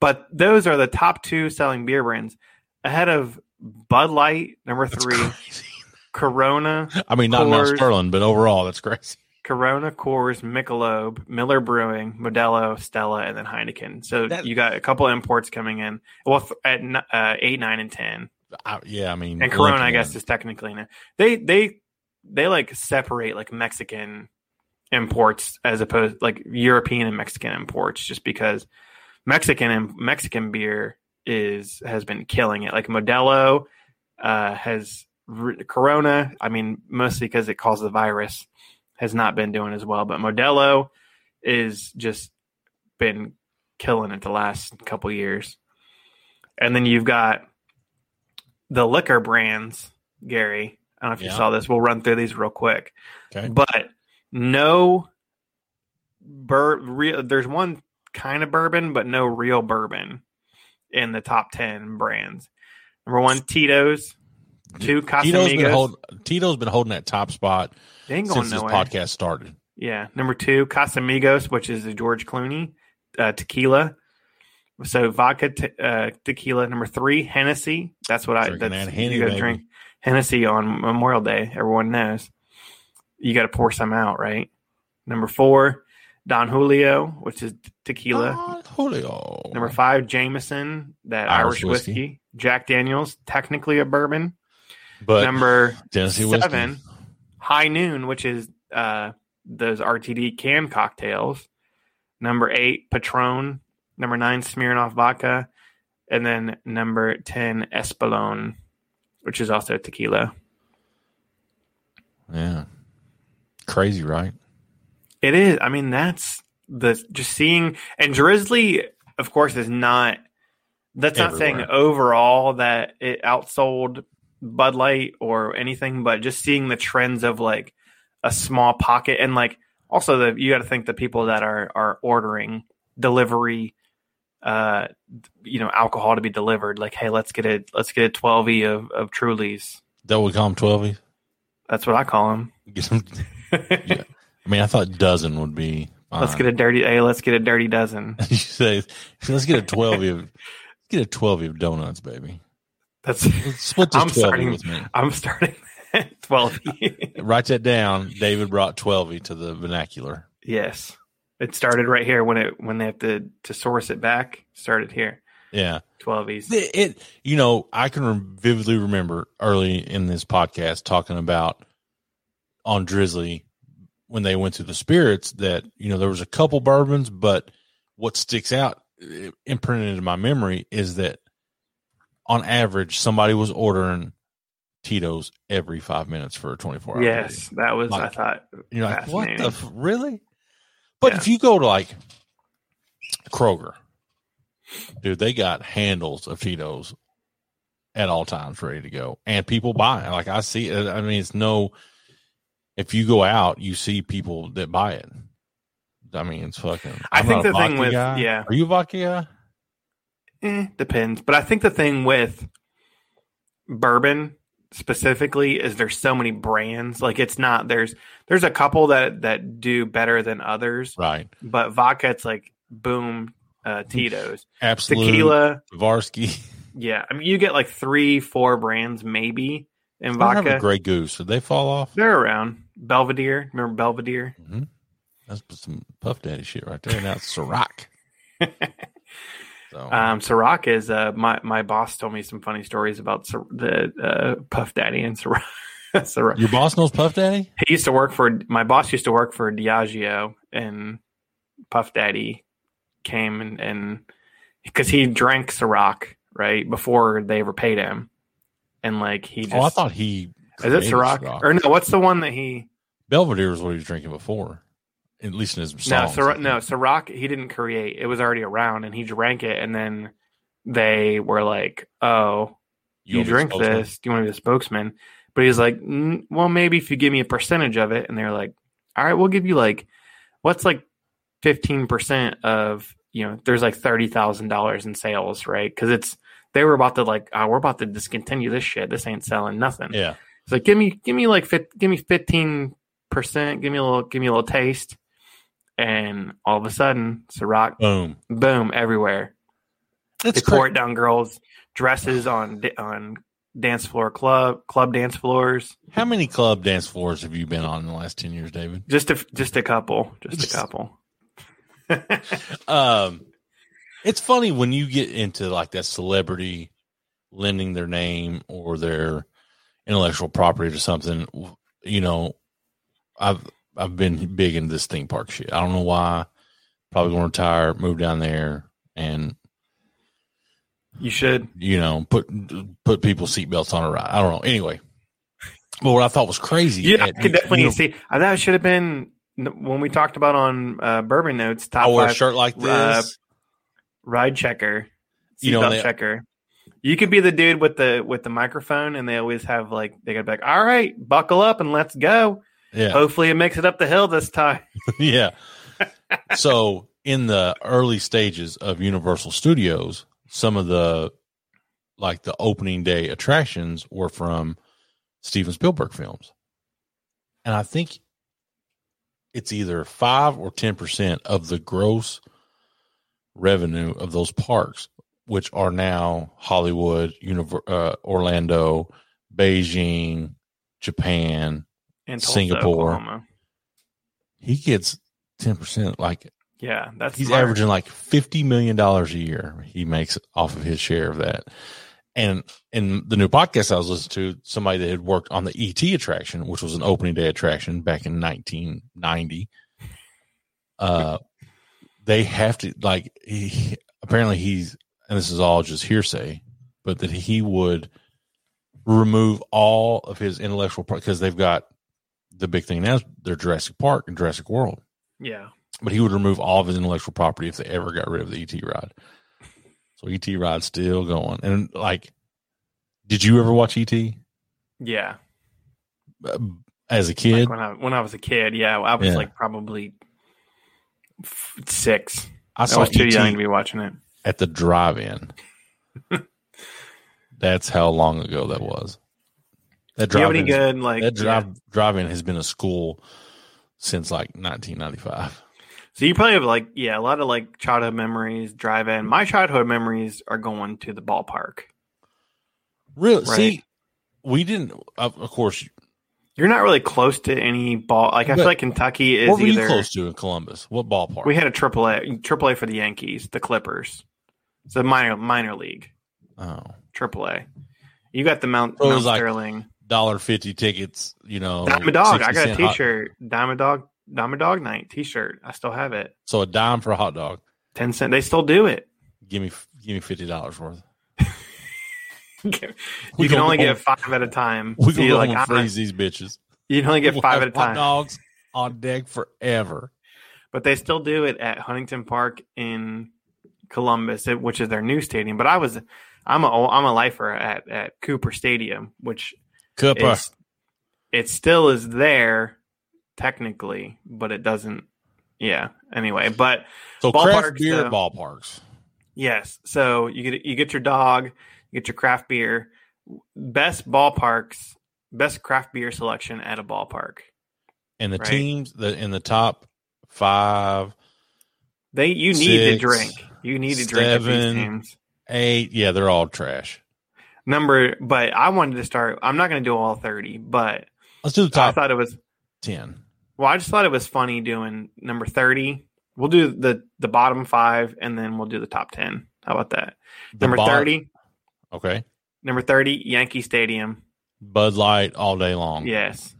but those are the top two selling beer brands ahead of Bud Light, number That's three, crazy. Corona, I mean, not Mount Coors. Sterling, but overall, that's crazy. Corona, Coors, Michelob, Miller Brewing, Modelo, Stella, and then Heineken. So That- you got a couple imports coming in. Well, at uh, eight, nine, and ten, I, yeah, I mean, and Corona, I guess, is technically in it. They they they like separate like Mexican imports as opposed like European and Mexican imports, just because Mexican and Mexican beer is has been killing it. Like Modelo uh, has Corona. I mean, mostly because it caused the virus, has not been doing as well. But Modelo is just been killing it the last couple years. And then you've got the liquor brands, Gary. I don't know if you saw this. We'll run through these real quick. Okay. But no bur real there's one kind of bourbon, but no real bourbon in the top ten brands. Number one, Tito's. Two Tito's been, hold, Tito's been holding that top spot since this nowhere. podcast started. Yeah. Number two, Casamigos, which is the George Clooney uh, tequila. So vodka, te- uh, tequila. Number three, Hennessy. That's what I. That's that Henny, you baby. drink Hennessy on Memorial Day. Everyone knows. You got to pour some out, right? Number four, Don Julio, which is tequila. Ah, Julio. Number five, Jameson, that Irish Irish, whiskey. whiskey. Jack Daniels, technically a bourbon. but Number Tennessee whiskey. seven, High Noon, which is uh, those RTD can cocktails. Number eight, Patron. Number nine, Smirnoff Vodka. And then number 10, Espolón, which is also tequila. Yeah. Crazy, right? It is. I mean, that's the just seeing and Drizly, of course, is not. That's not saying overall that it outsold Bud Light or anything, but just seeing the trends of like a small pocket and like also the you got to think the people that are are ordering delivery, uh, you know, alcohol to be delivered. Like, hey, let's get a let's get a twelve e of of Trulies. That we call them 12 That's what I call them. Get some, I mean, I thought dozen would be fine. let's get a dirty. Hey, let's get a dirty dozen. (laughs) you say, let's get a 12 of, get a 12 of donuts, baby. That's Let's split this I'm starting- with me. I'm starting (laughs) 12. Write that down. David brought 12 to the vernacular. yes. It started right here when it when they have to to source it back. Started here. Yeah. 12s. It, it you know, I can vividly remember early in this podcast talking about on Drizly when they went through the spirits that, you know, there was a couple bourbons, but what sticks out imprinted in my memory is that on average somebody was ordering Tito's every five minutes for a 24 hour Yes, that was I thought You're like, what the, f- really? But Yeah. if you go to like Kroger, dude, they got handles of Tito's at all times ready to go, and people buy it. Like I see it. I mean, it's no. If you go out, you see people that buy it. I mean, it's fucking. I I'm think not a the thing with- guy. yeah. are you a vodka guy? eh, depends. But I think the thing with bourbon specifically is there's so many brands. Like it's not there's there's a couple that that do better than others, Right, but vodka it's like boom uh Tito's. (laughs) Absolut Tequila, Varsky. (laughs) yeah. I mean you get like 3 4 brands maybe in I have a vodka. Grey Goose. Did they fall off? They're around. Belvedere, remember Belvedere? hmm That's some Puff Daddy shit right there. Now it's Ciroc. (laughs) So Um, Ciroc is uh, my my boss told me some funny stories about Cir- the uh, Puff Daddy and Ciroc. Ciroc. (laughs) your boss knows Puff Daddy. He used to work for my boss used to work for Diageo, and Puff Daddy came and and because he drank Ciroc right before they ever paid him, and like he just oh, I thought he is it created Ciroc or no? What's the one that he Belvedere was what he was drinking before, at least in his no songs. Ciroc, no Ciroc he didn't create it was already around and he drank it and then they were like oh you, want drink this. Do you want to be the spokesman? But he's like, mm, well, maybe if you give me a percentage of it. And they're like, all right, we'll give you like, what's like 15% of, you know, there's like $30,000 in sales, right? Because it's they were about to like, oh, we're about to discontinue this shit. This ain't selling nothing. Yeah. It's like give me give me like give me fifteen percent, give me a little give me a little taste, and all of a sudden, Ciroc, Boom. boom, everywhere. That's they pour it down girls' dresses on on dance floor club club dance floors. How many club dance floors have you been on in the last 10 years, David? Just a just a couple, just a couple. (laughs) Um, it's funny when you get into like that celebrity lending their name or their intellectual property to something. You know, I've I've been big into this theme park shit. I don't know why. Probably going to retire, move down there, and You should. you know put put people's seatbelts on a ride. I don't know. Anyway, but what I thought was crazy. Yeah, I could definitely you know, see. I thought it should have been when we talked about on uh, Bourbon Notes top I wear a shirt like this. uh, ride checker, You know, they- checker. You could be the dude with the with the microphone, and they always have like they gotta be like, "All right, buckle up and let's go." Yeah, Hopefully, it makes it up the hill this time. (laughs) yeah. so in the early stages of Universal Studios, some of the like the opening day attractions were from Steven Spielberg films. And I think it's either 5 or 10% of the gross revenue of those parks which are now Hollywood, uh, Orlando, Beijing, Japan. In Tulsa, Singapore. Oklahoma. He gets 10% like Yeah, that's he's smart. averaging like fifty million dollars a year. He makes off of his share of that. And in the new podcast I was listening to, somebody that had worked on the ET attraction, which was an opening day attraction back in 1990. Uh, they have to like he, apparently he's and this is all just hearsay, but that he would remove all of his intellectual because they've got the big thing now is their Jurassic Park and Jurassic World Yeah, but he would remove all of his intellectual property if they ever got rid of the ET ride. So ET ride's still going. And like, did you ever watch ET yeah. Uh, as a kid? Like when I when I was a kid, yeah, I was Yeah. like probably six. I I was too ET young to be watching it. at the drive-in. (laughs) That's how long ago that was. That Do you have any good like that drive drive-in has been a school since like 1995. So you probably have like yeah, a lot of like childhood memories, driving. My childhood memories are going to the ballpark. Really? Right. See, we didn't. Of, of course, You're not really close to any ball. Like I feel like Kentucky is what were either you close to in Columbus? What ballpark? we had a triple A, triple A for the Yankees, the Clippers. It's a minor minor league, oh. triple A. You got the Mount, So Mount like Sterling, dollar fifty tickets. You know, Dime-a-Dog. I got a hot- T-shirt, Dime-a-Dog, Diamond Dog Night T-shirt. I still have it. so a dime for a hot dog. Ten cent. They still do it. Give me, give me fifty dollars worth. (laughs) you can only get five at a time. We can like, and freeze these bitches. you can only get We'll five at a hot time. dogs on deck forever. but they still do it at Huntington Park in Columbus, which is their new stadium. But I was, I'm a, I'm a lifer at at Cooper Stadium, which Cooper. it still is there technically, but it doesn't. Yeah. Anyway, but So ballparks, craft beer uh, ballparks. yes, so you get you get your dog, you get your craft beer. Best ballparks, best craft beer selection at a ballpark. And the right. teams that in the top five, They you need to drink. You need to drink at these seven. eight, yeah, they're all trash. Number but i wanted to start i'm not going to do all 30 but Let's do the top. i thought it was ten. well i just thought it was funny doing number 30 we'll do the the bottom five and then we'll do the top 10 how about that The number bot- 30 Okay. number 30 yankee stadium Bud Light all day long. yes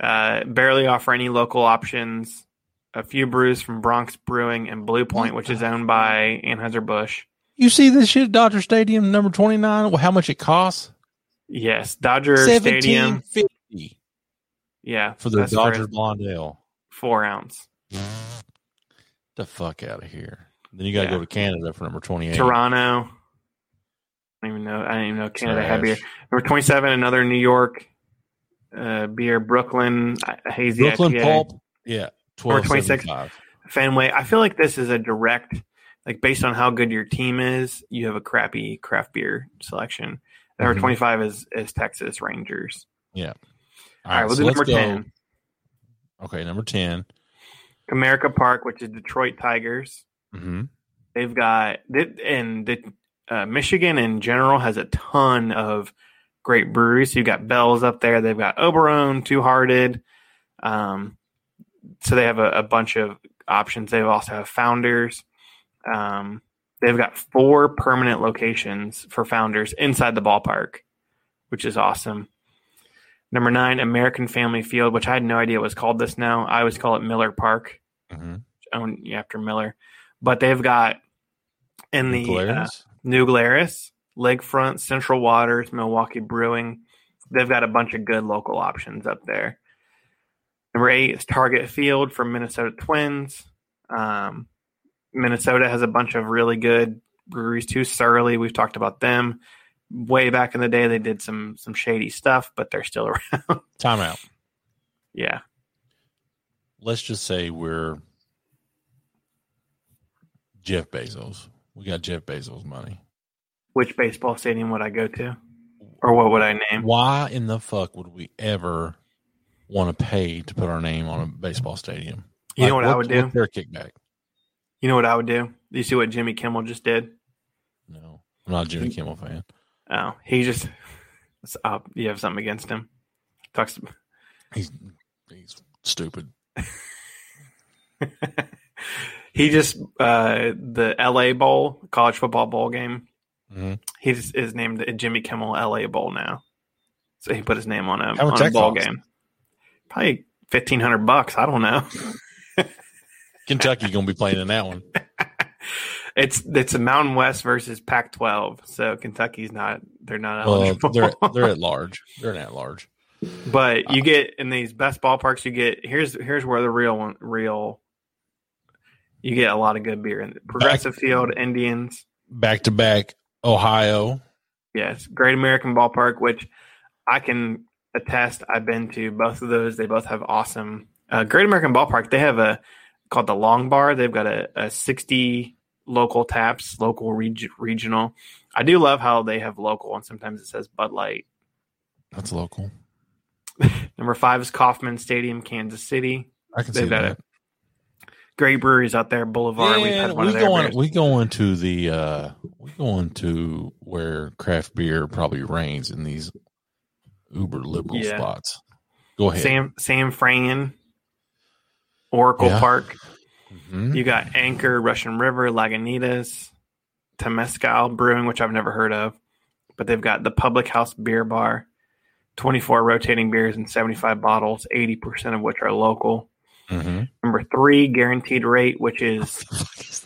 uh barely offer any local options a few brews from bronx brewing and blue point which is owned by anheuser-busch You see this shit at Dodger Stadium, number twenty nine. Well, how much it costs? yes dodger stadium fifty yeah for the Dodger a Blonde Ale. four ounce The fuck out of here. Then you got to Yeah. go to Canada for number twenty eight. Toronto. I don't even know. I didn't even know Canada had beer. Number twenty-seven, another New York uh, beer. Brooklyn uh, hazy Brooklyn IPA. Pulp. Yeah, twelve 26. seventy five. Fenway. I feel like this is a direct. Like based on how good your team is, you have a crappy craft beer selection. Number Mhm. 25 is is Texas Rangers. All All right, we'll so do number go- 10. Okay, number 10. Comerica Park, which is Detroit Tigers. hmm They've got and the uh, Michigan in general has a ton of great breweries. So you've got Bell's up there. They've got Oberon, Two Hearted. Um, so they have a, a bunch of options. They also have Founders. Um, they've got four permanent locations for Founders inside the ballpark, which is awesome. Number nine, American Family Field, which I had no idea was called this now. I always call it Miller Park hmm owned after Miller, but they've got in the uh, Glarus? New Glarus, Lakefront, Central Waters, Milwaukee Brewing. They've got a bunch of good local options up there. Number eight is Target Field for Minnesota Twins. Um, Minnesota has a bunch of really good breweries too. Surly, we've talked about them. Way back in the day, they did some some shady stuff, but they're still (laughs) around. Timeout. yeah, Let's just say we're Jeff Bezos. We got Jeff Bezos money. which baseball stadium would I go to, or what would I name? Why in the fuck would we ever want to pay to put our name on a baseball stadium? You know what I would do? Their kickback? You know what I would do? You see what Jimmy Kimmel just did? No, I'm not a Jimmy Kimmel fan. Oh, he just. Uh, you have something against him? Talks. He's he's stupid. (laughs) he just uh, the L.A. Bowl, college football bowl game. Mhm. He just is named Jimmy Kimmel L.A. Bowl now. So he put his name on a, on a ball cost? game. Probably fifteen hundred bucks. I don't know. (laughs) Kentucky gonna be playing in that one. (laughs) It's it's a Mountain West versus Pac-12, so Kentucky's not they're not Well, eligible. they're they're at (laughs) large. They're at large. But you get in these best ballparks, you get here's here's where the real one real you get a lot of good beer in Progressive Field, Indians, Back to back, Ohio. yes, Great American Ballpark, which I can attest. I've been to both of those. They both have awesome uh, Great American Ballpark. They have a called the Long Bar. They've got a, a sixty local taps, local reg- regional. I do love how they have local, and sometimes it says Bud Light. That's local. (laughs) Number five is Kauffman Stadium, Kansas City. I can They've see got that. Great breweries out there, Boulevard. We've Yeah, had one we going beers. we going to the uh we going to where craft beer probably reigns in these uber liberal Yeah. spots. Go ahead. Sam Sam Fran, Oracle Yeah. Park. Mhm. You got Anchor, Russian River, Lagunitas, Temescal Brewing, which I've never heard of, but they've got the Public House Beer Bar, 24 rotating beers and 75 bottles, 80% of which are local. Mhm. Number three, Guaranteed Rate, which is (laughs)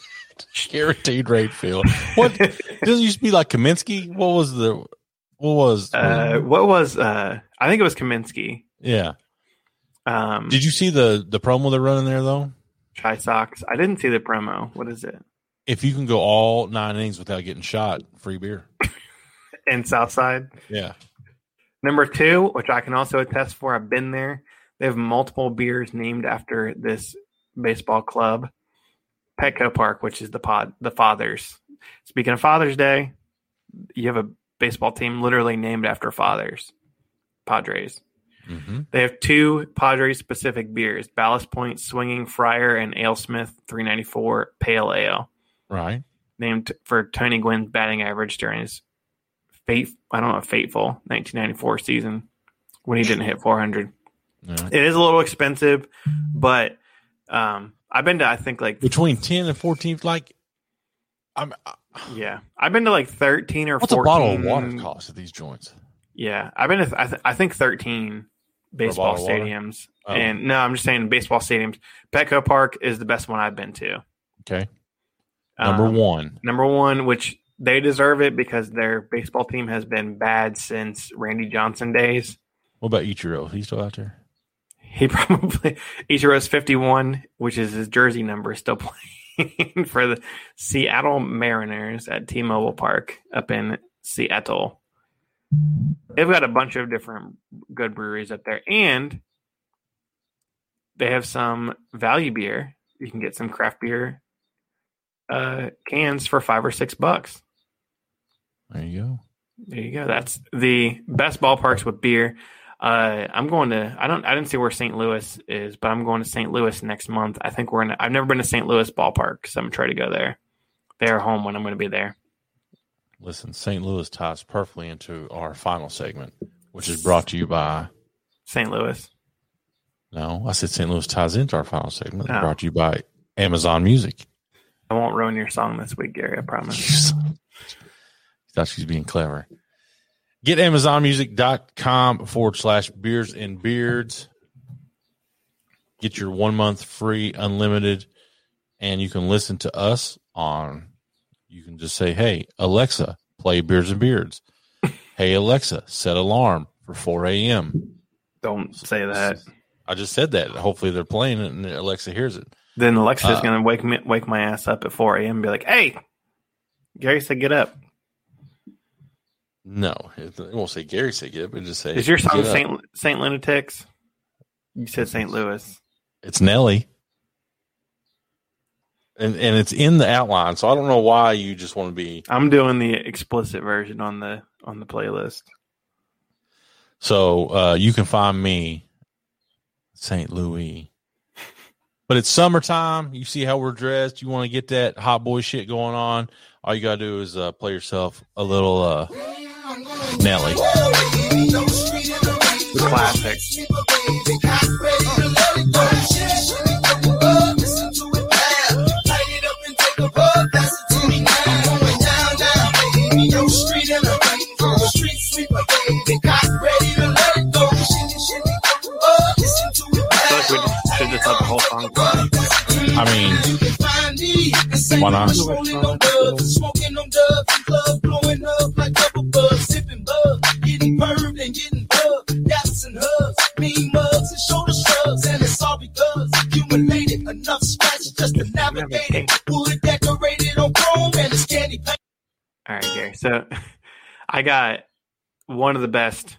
Guaranteed rate field. What does it used to be like Kaminsky? What was the what was uh, what was uh, I think it was Kaminsky. yeah. Um, Did you see the the promo they're running there though? Chi Sox. I didn't see the promo. What is it? If you can go all nine innings without getting shot, free beer. (laughs) In Southside. Yeah. Number two, which I can also attest for, I've been there. They have multiple beers named after this baseball club. Petco Park, which is the pod, the fathers. Speaking of Father's Day, you have a baseball team literally named after fathers, Padres. Hmm They have two Padres specific beers: Ballast Point Swinging Friar and AleSmith 394 Pale Ale, Right. named for Tony Gwynn's batting average during his fate. I don't know, fateful 1994 season when he didn't hit 400. Yeah. It is a little expensive, but um, I've been to I think like Between ten and fourteen, like I'm yeah, I've been to like 13 or what's 14. a bottle of water cost at these joints? Yeah, I've been to I, th- I think 13 baseball bottle of water? stadiums, Oh. and no, I'm just saying baseball stadiums. Petco Park is the best one I've been to. Okay. Number Um, one. number one, which they deserve it because their baseball team has been bad since Randy Johnson days. What about Ichiro? He's still out there? He (laughs) probably Ichiro's 51, which is his jersey number, is still (laughs) playing for the Seattle Mariners at T-Mobile Park up in Seattle. They've got a bunch of different good breweries up there, and they have some value beer. You can get some craft beer uh, cans for five or six bucks. There you go. There you go. That's the best ballparks with beer. Uh, I'm going to. I don't. I didn't see where St. Louis is, but I'm going to St. Louis next month. I think we're in. I've never been to St. Louis ballpark, so I'm gonna try to go there. They're home when I'm going to be there. Listen, St. Louis ties perfectly into our final segment, which is brought to you by. St. Louis. No, I said St. Louis ties into our final segment. Oh. Brought to you by Amazon Music. I won't ruin your song this week, Gary. I promise. (laughs) Thought she was being clever. Get AmazonMusic.com forward slash beers and beards. Get your one month free, unlimited, and you can listen to us on. You can just say, "Hey Alexa, play Beers and Beards." (laughs) hey Alexa, set alarm for 4 a.m. Don't say that. I just said that. Hopefully they're playing it and Alexa hears it. Then Alexa's Uh, going to wake me, wake my ass up at 4 a.m. and be like, "Hey, Gary said get up." No, it, it won't say Gary said get up. It just say Is your song "Get. Saint Saint Lunatics? You said St. Louis. It's Nelly. And and it's in the outline, so I don't know why you just want to be I'm doing the explicit version on the on the playlist. so uh you can find me St. Louis. But it's summertime. You see how we're dressed. You want to get that hot boy shit going on. All you gotta do is uh, play yourself a little uh Nelly. The classic. Getting burned and getting up, dancing hugs, mean candy paint. All right, Gary. So (laughs) I got one of the best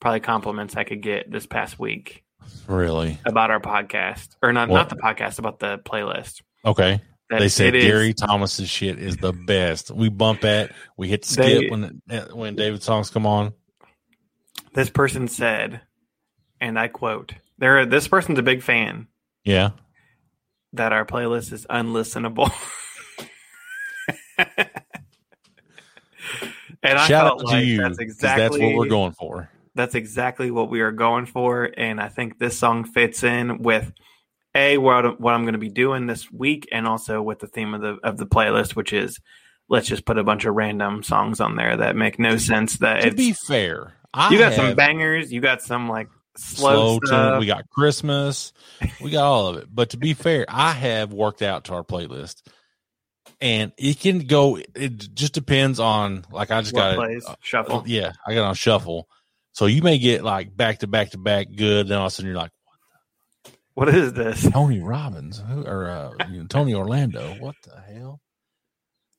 probably compliments I could get this past week Really? about our podcast. Or not What? not the podcast, about the playlist. Okay. That They said it is- Gary Thomas's shit is the best. We bump at, we hit skip They- when eh, when David songs come on. this person said, and I quote, there this person's a big fan Yeah. that our playlist is unlistenable. (laughs) and I Shout felt out to like you. that's exactly that's what we're going for. that's exactly what we are going for and i think this song fits in with a what, what i'm going to be doing this week and also with the theme of the of the playlist which is let's just put a bunch of random songs on there that make no sense that To be fair, I you got some bangers you got some like slow, slow tune, we got Christmas, we got all of it. But to be (laughs) fair, I have worked out to our playlist, and it can go. It just depends on like I just what got plays uh, shuffle yeah, I got on shuffle. So you may get like back to back to back good, then all of a sudden you're like what (laughs) is this Tony Robbins who, or uh, Tony Orlando. What the hell?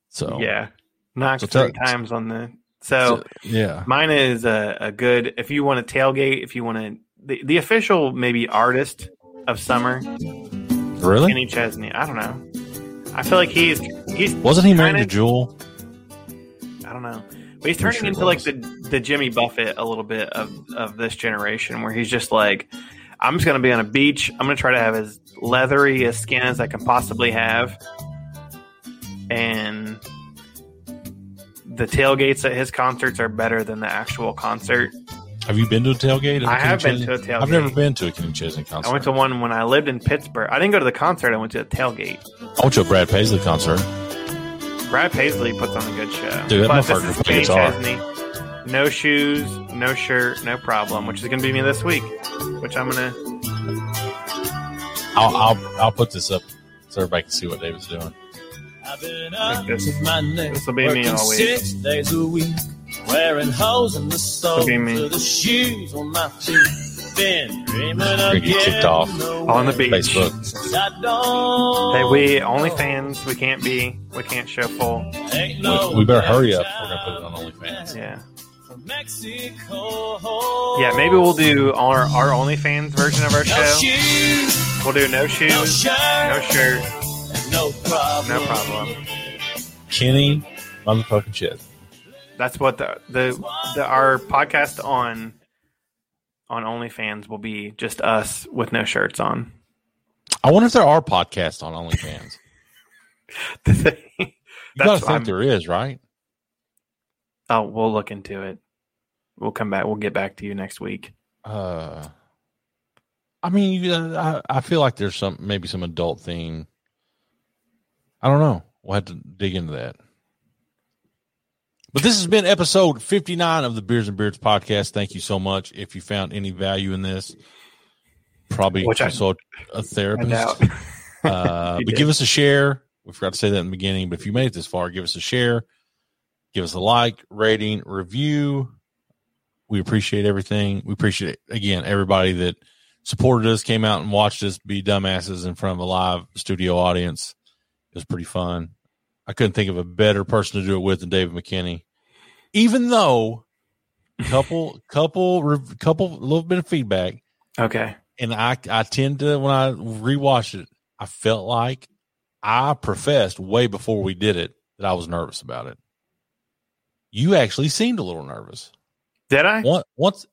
So yeah knocked So three tell- times on the so so- yeah, Mine is a, a good. If you want to tailgate, if you want to, the, the official maybe artist of summer, really? Kenny Chesney. I don't know. I feel like he's he's Wasn't he married to Jewel? I don't know, but he's turning sure into like the the Jimmy Buffett a little bit of of this generation, where he's just like, I'm just gonna be on a beach. I'm gonna try to have as leathery a skin as I can possibly have, and the tailgates at his concerts are better than the actual concert. Have you been to a tailgate? at I have been to a tailgate. I've never been to a Kenny Chesney concert. I went to one when I lived in Pittsburgh. I didn't go to the concert. I went to a tailgate. I went to a Brad Paisley concert. Brad Paisley puts on a good show. Dude, that but this motherfucker is Kenny guitar. Chesney. No shoes, no shirt, no problem. Which is going to be me this week. Which I'm gonna. I'll, I'll I'll put this up so everybody can see what David's doing. I've been up this, my neck, this will be me all week. six days a week, wearing holes in the soles be me. of the shoes on my feet. Been dreaming of Gonna get kicked getting off On the beach. Facebook. Since I don't Hey, we OnlyFans. We can't be. We can't show full. no We, we better hurry up. We're gonna put it on OnlyFans. Yeah. From Mexico. Yeah. Maybe we'll do our our OnlyFans version of our No show. shoes, We'll do no no shoes, shirt, no shirt, No problem. No problem. Kenny motherfucking shit. That's what the, the the our podcast on on OnlyFans will be just us with no shirts on. I wonder if there are podcasts on OnlyFans. (laughs) You gotta think I'm- there is, right? Oh, we'll look into it. We'll come back. We'll get back to you next week. Uh, I mean, you- uh, I, I feel like there's some maybe some adult thing. I don't know. We'll have to dig into that. But this has been episode 59 of the Beers and Beards podcast. Thank you so much. If you found any value in this, probably Which I- consult a I therapist. (laughs) Uh, (laughs) but did. give us a share. We forgot to say that in the beginning, but if you made it this far, give us a share, give us a like, rating, review. We appreciate everything. We appreciate again everybody that supported us, came out and watched us be dumbasses in front of a live studio audience. It was pretty fun. I couldn't think of a better person to do it with than David McKinney. Even though couple couple couple little bit of feedback okay. and I I tend to when I rewatched it, I felt like I professed way before we did it that I was nervous about it. You actually seemed a little nervous. Did I? Once, once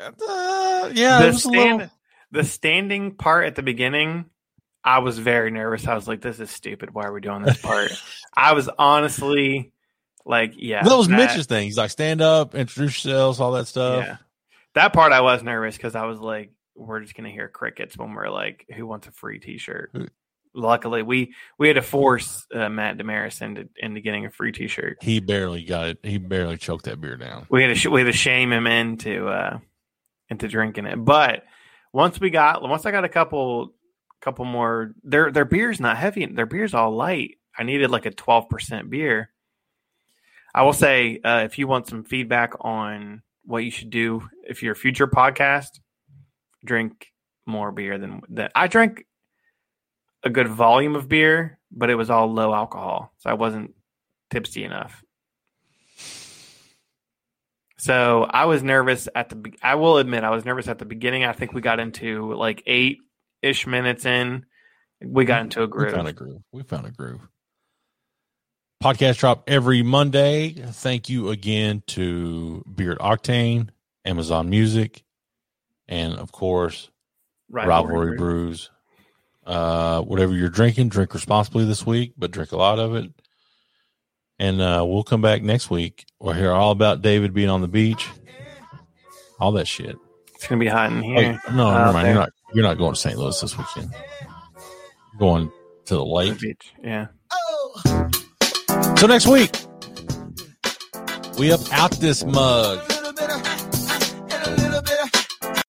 uh, yeah, the stand, little. the standing part at the beginning, I was very nervous. I was like, "This is stupid. Why are we doing this part?" (laughs) I was honestly like, "Yeah." that was Mitch's thing. He's like, stand up, introduce yourselves, all that stuff. Yeah, that part I was nervous because I was like, "We're just gonna hear crickets when we're like, who wants a free T-shirt?" Who- Luckily, we we had to force uh, Matt Damaris into into getting a free T-shirt. He barely got it. He barely choked that beer down. we had to sh- we had to shame him into uh into drinking it. But once we got once I got a couple couple more their their beer's not heavy. Their beer's all light. I needed like a twelve percent beer. I will say uh, if you want some feedback on what you should do if you're a future podcast, drink more beer than that. I drank a good volume of beer, but it was all low alcohol, so I wasn't tipsy enough. So I was nervous at the. I will admit I was nervous at the beginning. I think we got into like eight ish minutes in. We got into a groove. We found a groove. We found a groove. Podcast drop every Monday. Thank you again to Beard Octane, Amazon Music, and of course Rivalry, Brews. Uh, whatever you're drinking, drink responsibly this week, but drink a lot of it. And uh, we'll come back next week. We'll hear all about David being on the beach, all that shit. It's gonna be hot in Oh, here. no, Out never mind. there. You're not. You're not going to St. Louis this weekend. You're going to the The lake. beach. Yeah. Oh. So next week, we up out this mug.